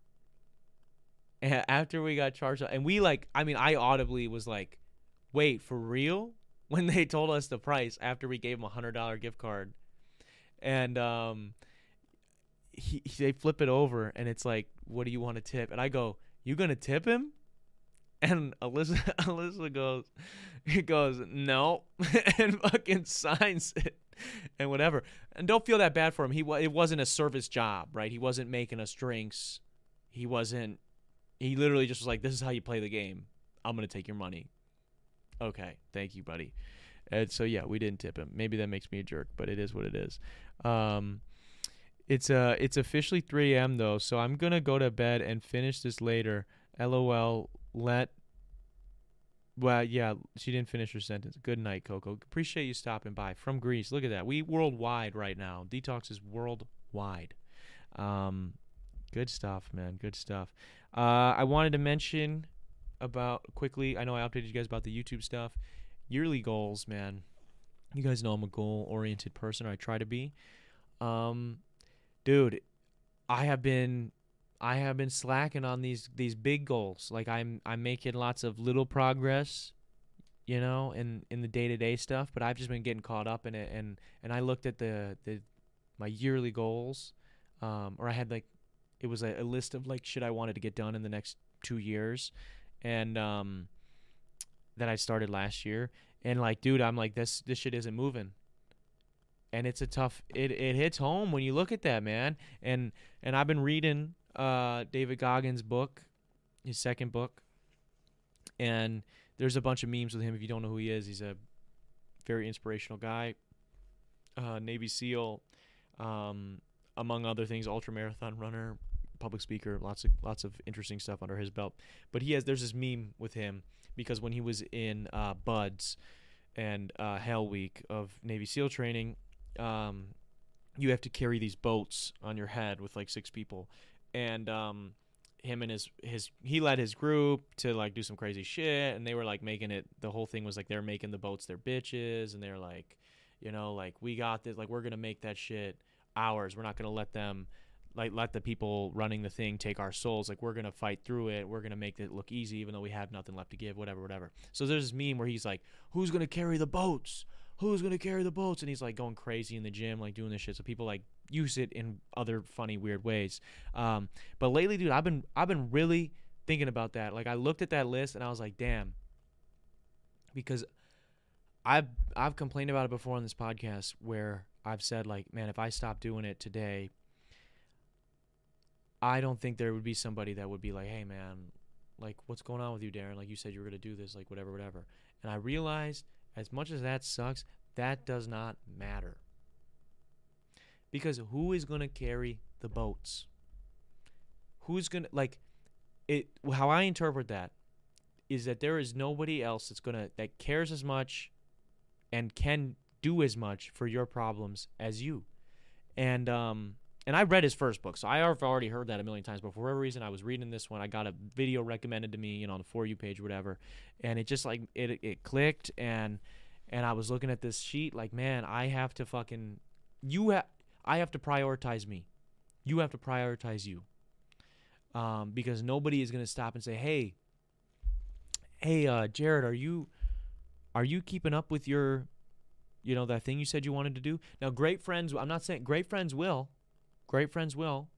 And after we got charged, and we like, I mean, I audibly was like, "Wait, for real?" [LAUGHS] When they told us the price after we gave him a hundred dollar gift card, and um, he, he they flip it over, and it's like, "What do you want to tip?" And I go, "You gonna tip him?" [LAUGHS] And Alyssa, [LAUGHS] Alyssa goes, he goes, no, and fucking signs it and whatever. And don't feel that bad for him. He it wasn't a service job, right? He wasn't making us drinks. He wasn't. He literally just was like, "This is how you play the game. I'm gonna take your money." Okay, thank you, buddy. And so yeah, we didn't tip him. Maybe that makes me a jerk, but it is what it is. Um, it's uh, it's officially 3 a.m. though, so I'm gonna go to bed and finish this later. LOL. Let well, yeah, she didn't finish her sentence. Good night, Coco. Appreciate you stopping by from Greece. Look at that. We worldwide right now. D-Talks is worldwide. Um, good stuff, man. Good stuff. Uh, I wanted to mention about quickly. I know I updated you guys about the YouTube stuff. Yearly goals, man. You guys know I'm a goal-oriented person, or I try to be. Um, dude, I have been I have been slacking on these these big goals. Like I'm I'm making lots of little progress, you know, in in the day to day stuff. But I've just been getting caught up in it, and and I looked at the the my yearly goals, um, or I had like it was a, a list of like shit I wanted to get done in the next two years, and um, that I started last year. And like, dude, I'm like this this shit isn't moving. And it's a tough it, it hits home when you look at that man. And and i've been reading uh, David Goggins' book, his second book, and there's a bunch of memes with him. If you don't know who he is, he's a very inspirational guy, uh, Navy SEAL, um, among other things, ultra marathon runner, public speaker, lots of lots of interesting stuff under his belt. But he has there's this meme with him because when he was in uh, BUD/S and uh, Hell Week of Navy SEAL training, um, you have to carry these boats on your head with like six people, and um, him and his his he led his group to like do some crazy shit, and they were like making it. The whole thing was like they're making the boats their bitches, and they're like, you know, like we got this, like we're gonna make that shit ours. We're not gonna let them like let the people running the thing take our souls. Like we're gonna fight through it. We're gonna make it look easy, even though we have nothing left to give. Whatever, whatever. So there's this meme where he's like, "Who's gonna carry the boats? Who's gonna carry the boats?" And he's like going crazy in the gym, like doing this shit. So people like use it in other funny, weird ways. Um, but lately, dude, I've been I've been really thinking about that. Like I looked at that list and I was like, damn, because I've I've complained about it before on this podcast where I've said like, man, if I stop doing it today, I don't think there would be somebody that would be like, hey, man, like what's going on with you, Darren? Like you said you were gonna do this, like whatever, whatever. And I realized, as much as that sucks, that does not matter because who is going to carry the boats? Who's going to like it how I interpret that is that there is nobody else that's going to that cares as much and can do as much for your problems as you. And um and I read his first book, so I have already heard that a million times. But for whatever reason, I was reading this one. I got a video recommended to me, you know, on the for you page, or whatever, and it just like it it clicked, and and I was looking at this sheet, like, man, I have to fucking you have I have to prioritize me. You have to prioritize you. Um, because nobody is to stop and say, hey, hey, uh, Jared, are you are you keeping up with your you know that thing you said you wanted to do now great friends i'm not saying great friends will great friends will.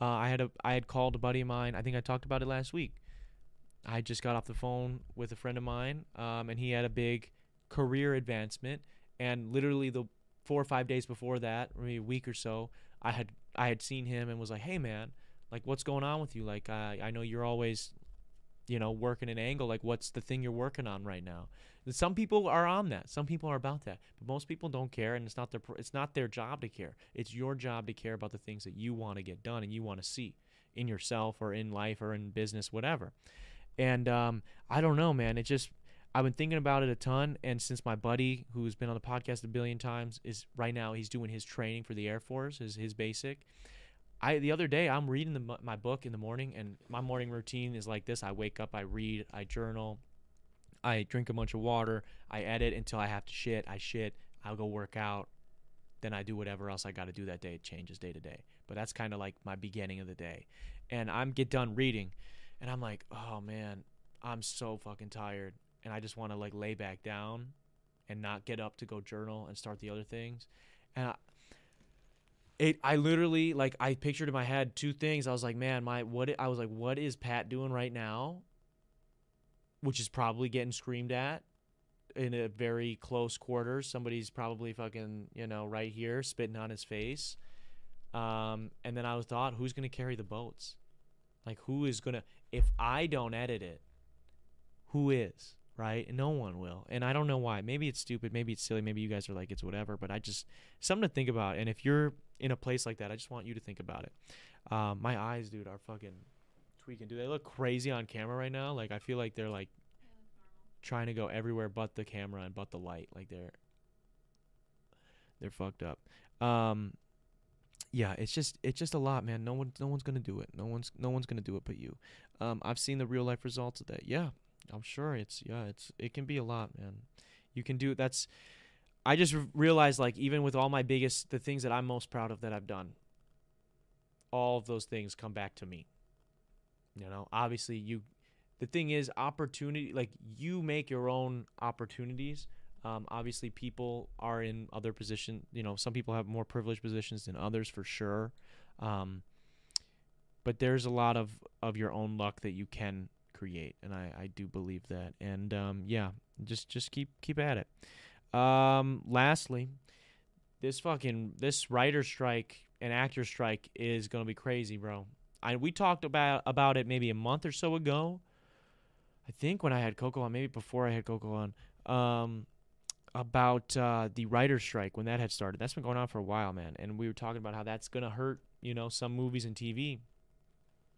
Uh, i had a i had called a buddy of mine i think i talked about it last week. I just got off the phone with a friend of mine um, and he had a big career advancement. And literally the four or five days before that maybe a week or so i had i had seen him and was like hey man like what's going on with you? Like uh, i know you're always you know working an angle. Like what's the thing you're working on right now some people are on that. Some people are about that. But most people don't care and it's not their it's not their job to care. It's your job to care about the things that you want to get done and you want to see in yourself or in life or in business whatever. And um, i don't know man. It just i've been thinking about it a ton and since my buddy who's been on the podcast a billion times is right now he's doing his training for the air force his, his basic. I the other day I'm reading the, my book in the morning, and my morning routine is like this: I wake up, I read, I journal, I drink a bunch of water, I edit until I have to shit, I shit, I'll go work out, then I do whatever else I got to do that day. It changes day to day, but that's kind of like my beginning of the day, and I'm get done reading, and I'm like, oh man, I'm so fucking tired, and I just want to like lay back down, and not get up to go journal and start the other things, and I, it I literally like I pictured in my head two things. I was like, man, my what I was like, what is Pat doing right now? Which is probably getting screamed at in a very close quarters. Somebody's probably fucking, you know, right here spitting on his face. Um, and then I was thought, who's gonna carry the boats? Like who is gonna if I don't edit it, who is? right? No one will. And I don't know why. Maybe it's stupid. Maybe it's silly. Maybe you guys are like, it's whatever. But I just, something to think about. And if you're in a place like that, I just want you to think about it. Um, my eyes, dude, are fucking tweaking. Do they look crazy on camera right now? Like, I feel like they're like trying to go everywhere but the camera and but the light. Like, they're, they're fucked up. Um, yeah, it's just it's just a lot, man. No one no one's gonna do it. No one's no one's gonna do it but you. Um, I've seen the real life results of that. Yeah, I'm sure it's yeah, it's it can be a lot, man. You can do that's I just realized like even with all my biggest the things that I'm most proud of that I've done, all of those things come back to me. You know, obviously you the thing is opportunity like you make your own opportunities. Um, obviously people are in other positions, you know, some people have more privileged positions than others for sure. Um, but there's a lot of of your own luck that you can create, and I, I do believe that. And um, yeah, just just keep keep at it. Um, lastly, this fucking this writer strike and actor strike is gonna be crazy, bro. I we talked about about it maybe a month or so ago. I think when I had Coco on, maybe before I had Coco on, um, about uh, the writer strike when that had started. That's been going on for a while, man. And we were talking about how that's gonna hurt, you know, some movies and TV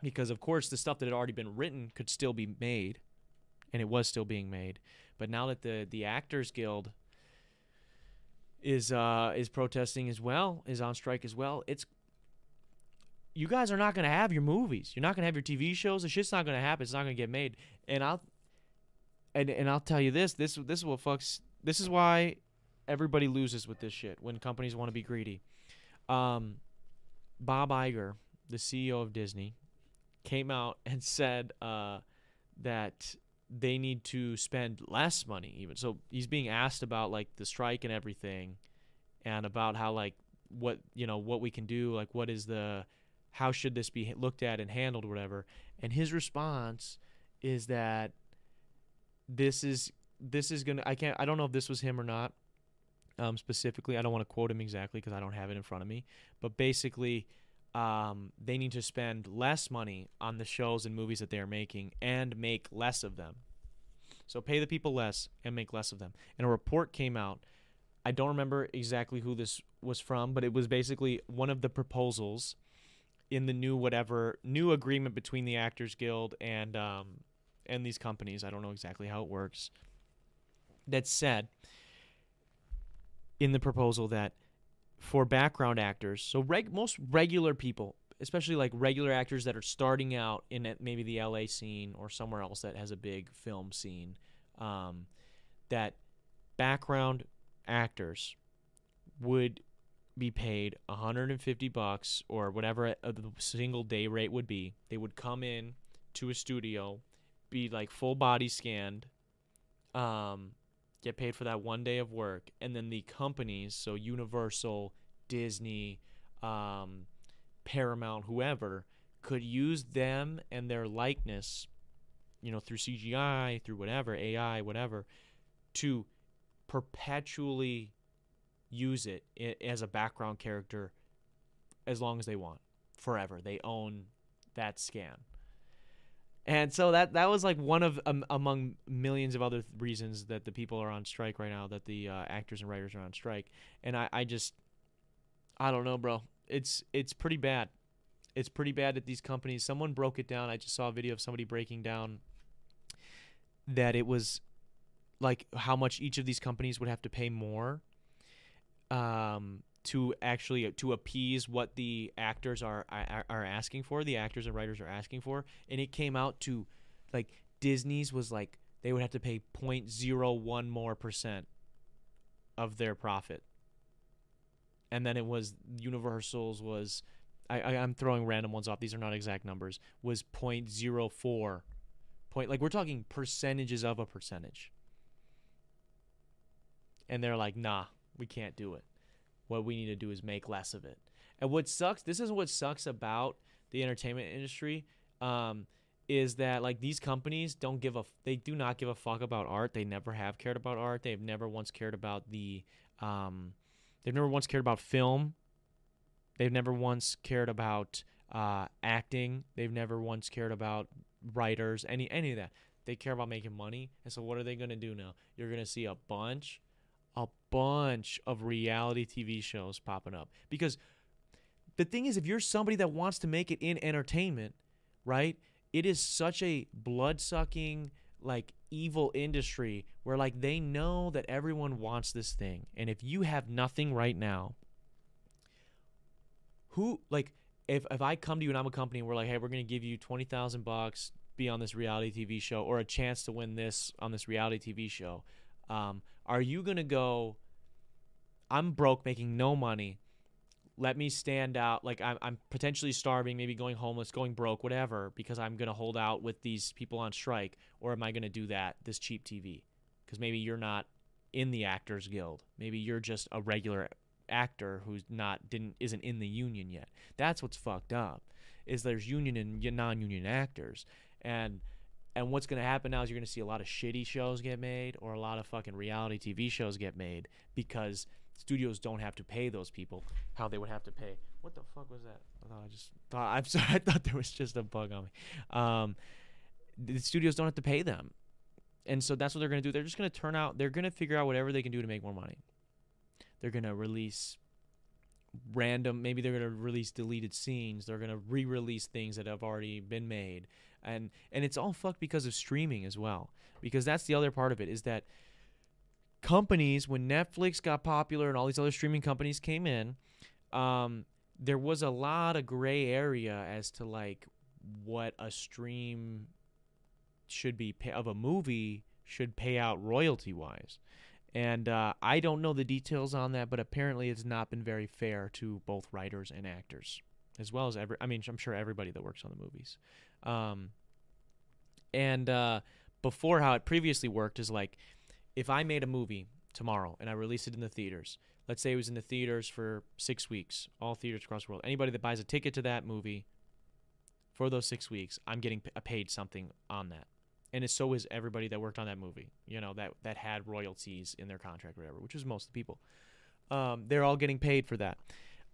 because of course the stuff that had already been written could still be made and it was still being made but now that the the actors guild is uh is protesting as well is on strike as well it's you guys are not going to have your movies. You're not going to have your tv shows. The shit's not going to happen. It's not going to get made. And i'll and, and i'll tell you this this this is what fucks this is why everybody loses with this shit when companies want to be greedy. Um bob Iger the ceo of disney came out [LAUGHS] and said uh, that they need to spend less money even. So he's being asked about like the strike and everything and about how like what you know what we can do like what is the how should this be looked at and handled whatever and his response is that this is this is gonna i can't i don't know if this was him or not um, specifically i don't want to quote him exactly because i don't have it in front of me but basically um, they need to spend less money on the shows and movies that they are making and make less of them. So pay the people less and make less of them. And a report came out. I don't remember exactly who this was from, but it was basically one of the proposals in the new whatever new agreement between the Actors Guild and um, and these companies. I don't know exactly how it works. That said, in the proposal that for background actors. So reg- most regular people, especially like regular actors that are starting out in maybe the LA scene or somewhere else that has a big film scene, um, that background actors would be paid 150 bucks or whatever the single day rate would be. They would come in to a studio, be like full body scanned, um, get paid for that one day of work, and then the companies, so Universal, Disney, um, Paramount, whoever, could use them and their likeness, you know, through CGI, through whatever, AI, whatever, to perpetually use it as a background character as long as they want, forever. They own that scan. And so that that was like one of um, among millions of other th- reasons that the people are on strike right now, that the uh, actors and writers are on strike. And I, I just, I don't know, bro. It's it's pretty bad. It's pretty bad at these companies. Someone broke it down. I just saw a video of somebody breaking down that it was like how much each of these companies would have to pay more um, to actually to appease what the actors are, are are asking for, the actors and writers are asking for, and it came out to like Disney's was like they would have to pay 0.01 more percent of their profit. And then it was Universal's was I, I am throwing random ones off. These are not exact numbers. Was 0.04 point like we're talking percentages of a percentage. And they're like, "Nah, we can't do it." what we need to do is make less of it. And what sucks, this is what sucks about the entertainment industry, um, is that like these companies don't give a, they do not give a fuck about art. They never have cared about art. They've never once cared about the, um, they've never once cared about film. They've never once cared about uh, acting. They've never once cared about writers. Any any of that. They care about making money. And so what are they gonna do now? You're gonna see a bunch a bunch of reality TV shows popping up because the thing is if you're somebody that wants to make it in entertainment, right? It is such a blood-sucking like evil industry where like they know that everyone wants this thing. And if you have nothing right now, who like if if I come to you and I'm a company and we're like, "Hey, we're going to give you 20,000 bucks be on this reality TV show or a chance to win this on this reality TV show." Um, are you going to go, I'm broke, making no money. Let me stand out. Like I'm, I'm potentially starving, maybe going homeless, going broke, whatever, because I'm going to hold out with these people on strike. Or am I going to do that, this cheap TV? Because maybe you're not in the Actors Guild. Maybe you're just a regular actor who's not didn't isn't in the union yet. That's what's fucked up. Is there's union and non-union actors, and and what's going to happen now is you're going to see a lot of shitty shows get made or a lot of fucking reality TV shows get made because studios don't have to pay those people how they would have to pay. What the fuck was that? I thought I just thought I'm [LAUGHS] sorry. I thought there was just a bug on me. Um, the studios don't have to pay them, and so that's what they're going to do. They're just going to turn out. They're going to figure out whatever they can do to make more money. They're going to release random. Maybe they're going to release deleted scenes. They're going to re-release things that have already been made and and it's all fucked because of streaming as well because that's the other part of it is that companies when netflix got popular and all these other streaming companies came in um, there was a lot of gray area as to like what a stream should be pay- of a movie should pay out royalty wise and uh, I don't know the details on that, but apparently it's not been very fair to both writers and actors, as well as every. I mean, I'm sure everybody that works on the movies. Um, and uh, before, how it previously worked is like if I made a movie tomorrow and I released it in the theaters, let's say it was in the theaters for six weeks, all theaters across the world. Anybody that buys a ticket to that movie for those six weeks, I'm getting paid something on that. And so is everybody that worked on that movie, you know, that, that had royalties in their contract, or whatever, which is most of the people. Um, they're all getting paid for that.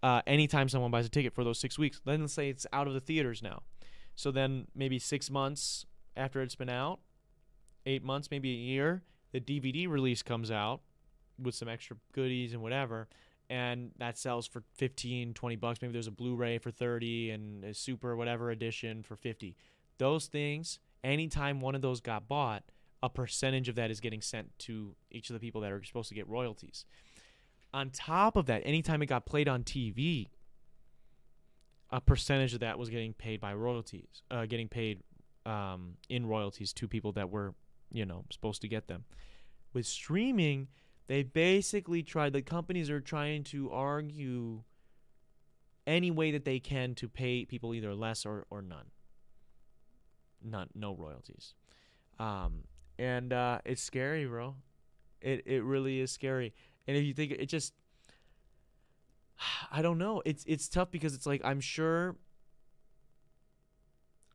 Uh, anytime someone buys a ticket for those six weeks, then let's say it's out of the theaters now. So then maybe six months after it's been out, eight months, maybe a year, the DVD release comes out with some extra goodies and whatever. And that sells for 15, 20 bucks. Maybe there's a Blu ray for 30 and a super whatever edition for 50. Those things, anytime one of those got bought, a percentage of that is getting sent to each of the people that are supposed to get royalties. On top of that, anytime it got played on TV, a percentage of that was getting paid by royalties, uh, getting paid um, in royalties to people that were, you know, supposed to get them. With streaming, they basically tried. The companies are trying to argue any way that they can to pay people either less or, or none. None, no royalties. Um, and uh, it's scary, bro. It it really is scary. And if you think it just [SIGHS] I don't know. It's it's tough because it's like I'm sure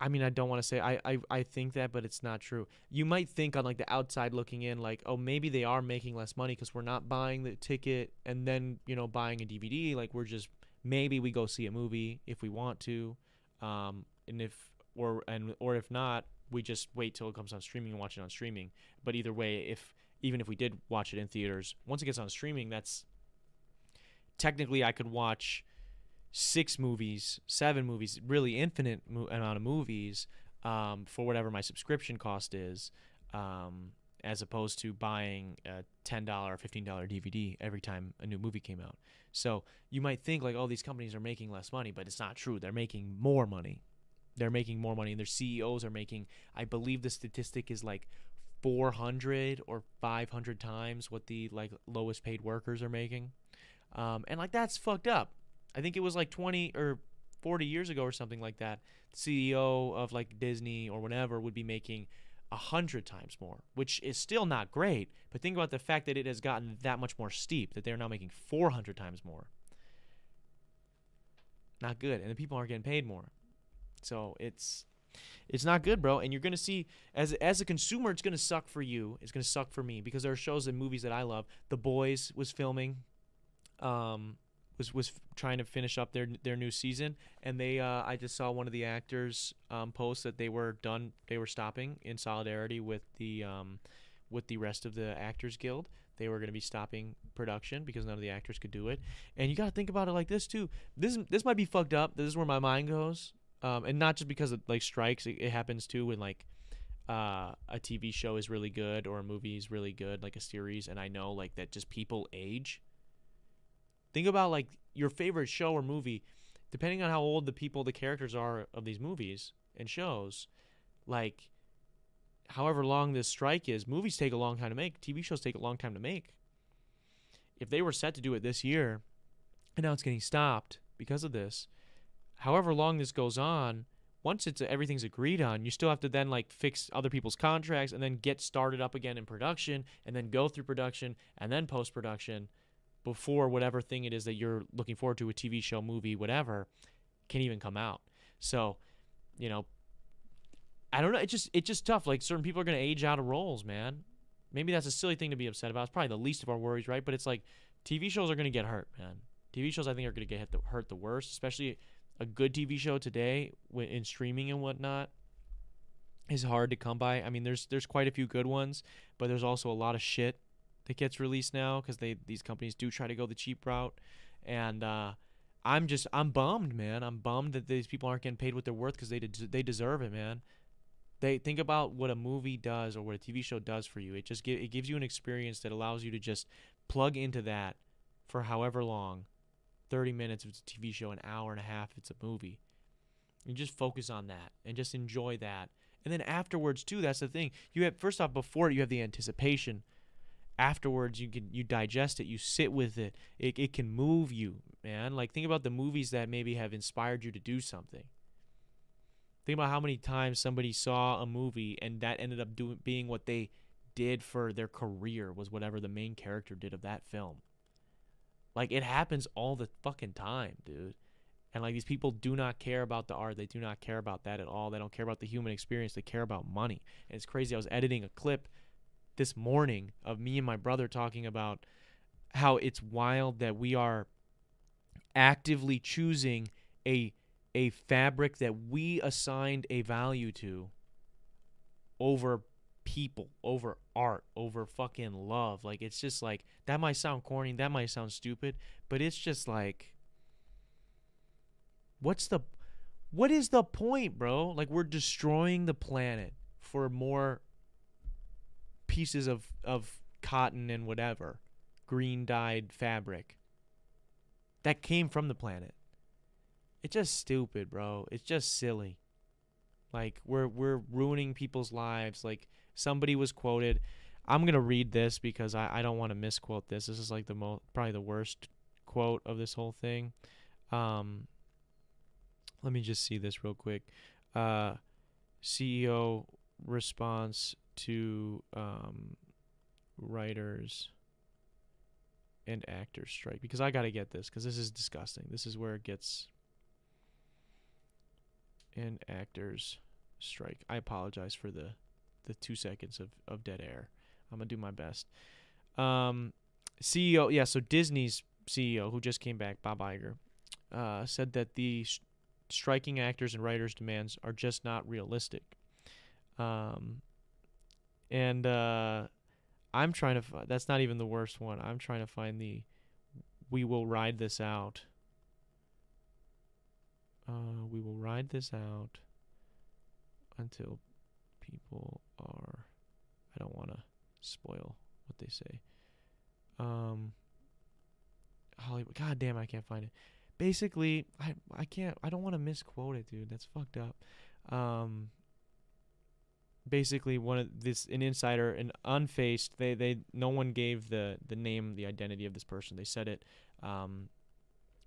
I mean, I don't want to say I, I I think that, but it's not true. You might think on like the outside looking in, like, oh, maybe they are making less money because we're not buying the ticket and then you know buying a DVD. Like we're just maybe we go see a movie if we want to, um, and if or and or if not, we just wait till it comes on streaming and watch it on streaming. But either way, if even if we did watch it in theaters, once it gets on streaming, that's technically I could watch six movies, seven movies, really infinite mo- amount of movies um, for whatever my subscription cost is, um, as opposed to buying a ten dollar or fifteen dollar DVD every time a new movie came out. So you might think like, oh, these companies are making less money, but it's not true. They're making more money. They're making more money, and their CEOs are making. I believe the statistic is like 400 or 500 times what the like lowest paid workers are making. Um, and like that's fucked up. I think it was like 20 or 40 years ago or something like that. CEO of like Disney or whatever would be making a hundred times more, which is still not great. But think about the fact that it has gotten that much more steep that they're now making 400 times more. Not good, and the people aren't getting paid more. So it's it's not good, bro. And you're gonna see as as a consumer, it's gonna suck for you. It's gonna suck for me because there are shows and movies that I love. The Boys was filming, um, was was trying to finish up their their new season, and they uh, I just saw one of the actors um, post that they were done. They were stopping in solidarity with the um, with the rest of the Actors Guild. They were going to be stopping production because none of the actors could do it. And you got to think about it like this too. This this might be fucked up. This is where my mind goes um, and not just because of like strikes. It, it happens too when like uh, a TV show is really good or a movie is really good, like a series, and I know like that just people age. Think about like your favorite show or movie, depending on how old the people, the characters are of these movies and shows, like however long this strike is, movies take a long time to make, TV shows take a long time to make. If they were set to do it this year, and now it's getting stopped because of this, however long this goes on, once it's everything's agreed on, you still have to then like fix other people's contracts and then get started up again in production and then go through production and then post production before whatever thing it is that you're looking forward to a TV show, movie, whatever can even come out. So, you know, I don't know, it's just it's just tough. Like certain people are going to age out of roles, man. Maybe that's a silly thing to be upset about. It's probably the least of our worries, right? But it's like TV shows are going to get hurt, man. TV shows I think are going to get hit the, hurt the worst, especially a good TV show today in streaming and whatnot is hard to come by. I mean, there's there's quite a few good ones, but there's also a lot of shit that gets released now because they these companies do try to go the cheap route, and uh, I'm just I'm bummed, man. I'm bummed that these people aren't getting paid what they're worth because they de- they deserve it, man. They think about what a movie does or what a TV show does for you. It just it gives you an experience that allows you to just plug into that for however long 30 minutes if it's a TV show, an hour and a half if it's a movie. You just focus on that and just enjoy that. And then afterwards too, that's the thing. You have first off before you have the anticipation. Afterwards you can you digest it, you sit with it. It it can move you, man. Like think about the movies that maybe have inspired you to do something. Think about how many times somebody saw a movie and that ended up doing being what they did for their career was whatever the main character did of that film. Like it happens all the fucking time, dude. And like these people do not care about the art. They do not care about that at all. They don't care about the human experience. They care about money. And it's crazy. I was editing a clip this morning of me and my brother talking about how it's wild that we are actively choosing a a fabric that we assigned a value to over people over art over fucking love. Like it's just like that might sound corny that might sound stupid but it's just like what's the what is the point bro? Like we're destroying the planet for more pieces of of cotton and whatever green dyed fabric that came from the planet it's just stupid bro it's just silly like we're we're ruining people's lives like somebody was quoted. I'm gonna read this because I, I don't want to misquote this. This is like the most probably the worst quote of this whole thing. Um, let me just see this real quick. Uh, CEO response to um, writers and actors strike because I got to get this because this is disgusting. This is where it gets and actors strike. I apologize for the the 2 seconds of of dead air. I'm to do my best. Um CEO, yeah, so Disney's CEO who just came back, Bob Iger, uh, said that the striking actors and writers demands are just not realistic. Um and uh I'm trying to. Fi- that's not even the worst one. I'm trying to find the. We will ride this out. Uh, we will ride this out until people are. I don't want to spoil what they say. Um. Hollywood. God damn, I can't find it. Basically, I I can't. I don't want to misquote it, dude. That's fucked up. Um basically one of this an insider an unfaced they they no one gave the the name the identity of this person. They said it um,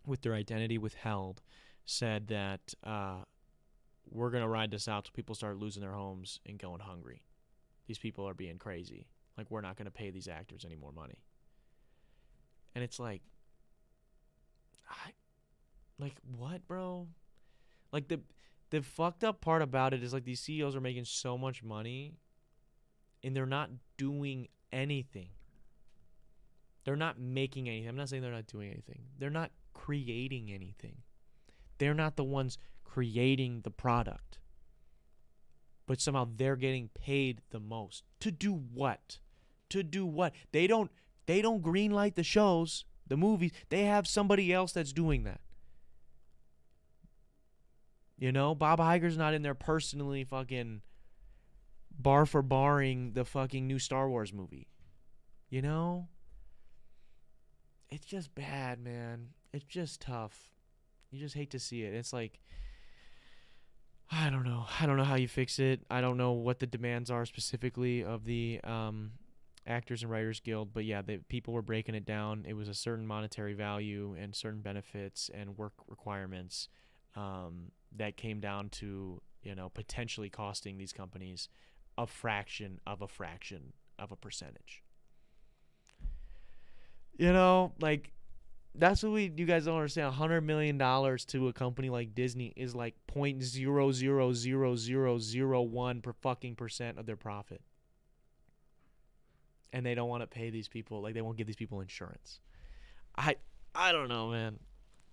with their identity withheld said that uh, we're gonna ride this out till people start losing their homes and going hungry. These people are being crazy. Like we're not gonna pay these actors any more money. And it's like I like what bro? Like the the fucked up part about it is like these CEOs are making so much money and they're not doing anything. They're not making anything. I'm not saying they're not doing anything. They're not creating anything. They're not the ones creating the product. But somehow they're getting paid the most. To do what? To do what? They don't they don't greenlight the shows, the movies. They have somebody else that's doing that. You know, Bob Iger's not in there personally fucking bar for barring the fucking new Star Wars movie. You know? It's just bad, man. It's just tough. You just hate to see it. It's like I don't know. I don't know how you fix it. I don't know what the demands are specifically of the um, Actors and Writers Guild, but yeah, the people were breaking it down. It was a certain monetary value and certain benefits and work requirements um, that came down to you know potentially costing these companies a fraction of a fraction of a percentage. You know, like that's what we you guys don't understand. hundred million dollars to a company like Disney is like point zero zero zero zero zero one per fucking percent of their profit. And they don't want to pay these people like they won't give these people insurance. I I don't know, man.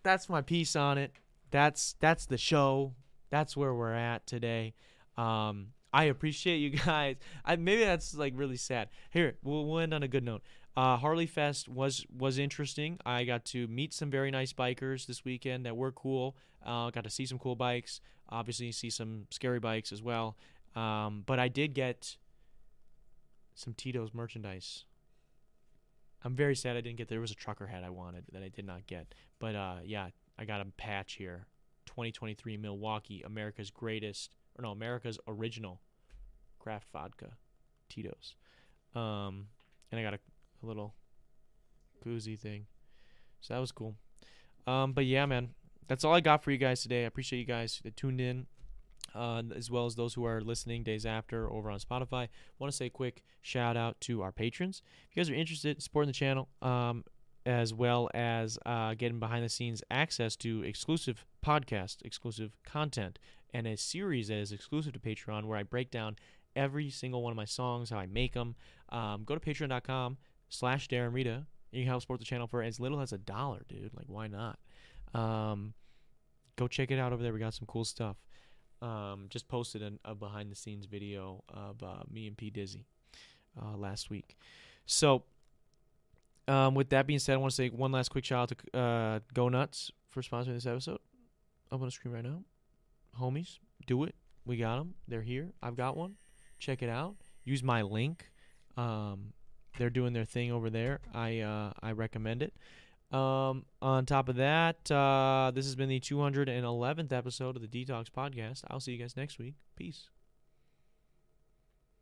That's my piece on it. That's that's the show. That's where we're at today. Um, I appreciate you [LAUGHS] guys. I maybe that's like really sad. Here, we'll, we'll end on a good note. Uh, Harley Fest was was interesting. I got to meet some very nice bikers this weekend that were cool. Uh, got to see some cool bikes. Obviously, see some scary bikes as well. Um, but I did get some Tito's merchandise. I'm very sad I didn't get. There was a trucker hat I wanted that I did not get. But uh, yeah, I got a patch here. 2023 Milwaukee, America's greatest, or no, America's original craft vodka, Tito's. Um, and I got a, a little koozie thing. So that was cool. Um, but yeah, man, that's all I got for you guys today. I appreciate you guys that tuned in. Uh, as well as those who are listening days after over on Spotify. Want to say a quick shout out to our patrons. If you guys are interested in supporting the channel, um, as well as uh, getting behind the scenes access to exclusive podcast, exclusive content, and a series that is exclusive to Patreon where I break down every single one of my songs, how I make them. Um, go to patreon.com slash Darren Rita. You can help support the channel for as little as a dollar, dude. Like, why not? Um, go check it out over there. We got some cool stuff. Um, just posted an, a behind the scenes video of uh, me and P Dizzy uh, last week. So, um, with that being said, I want to say one last quick shout out to uh, Go Nuts for sponsoring this episode. Up on the screen right now. Homies, do it. We got them. They're here. I've got one. Check it out. Use my link. Um, they're doing their thing over there. I uh, I recommend it. Um, on top of that, uh, this has been the 211th episode of the D-Talks Podcast. I'll see you guys next week. Peace.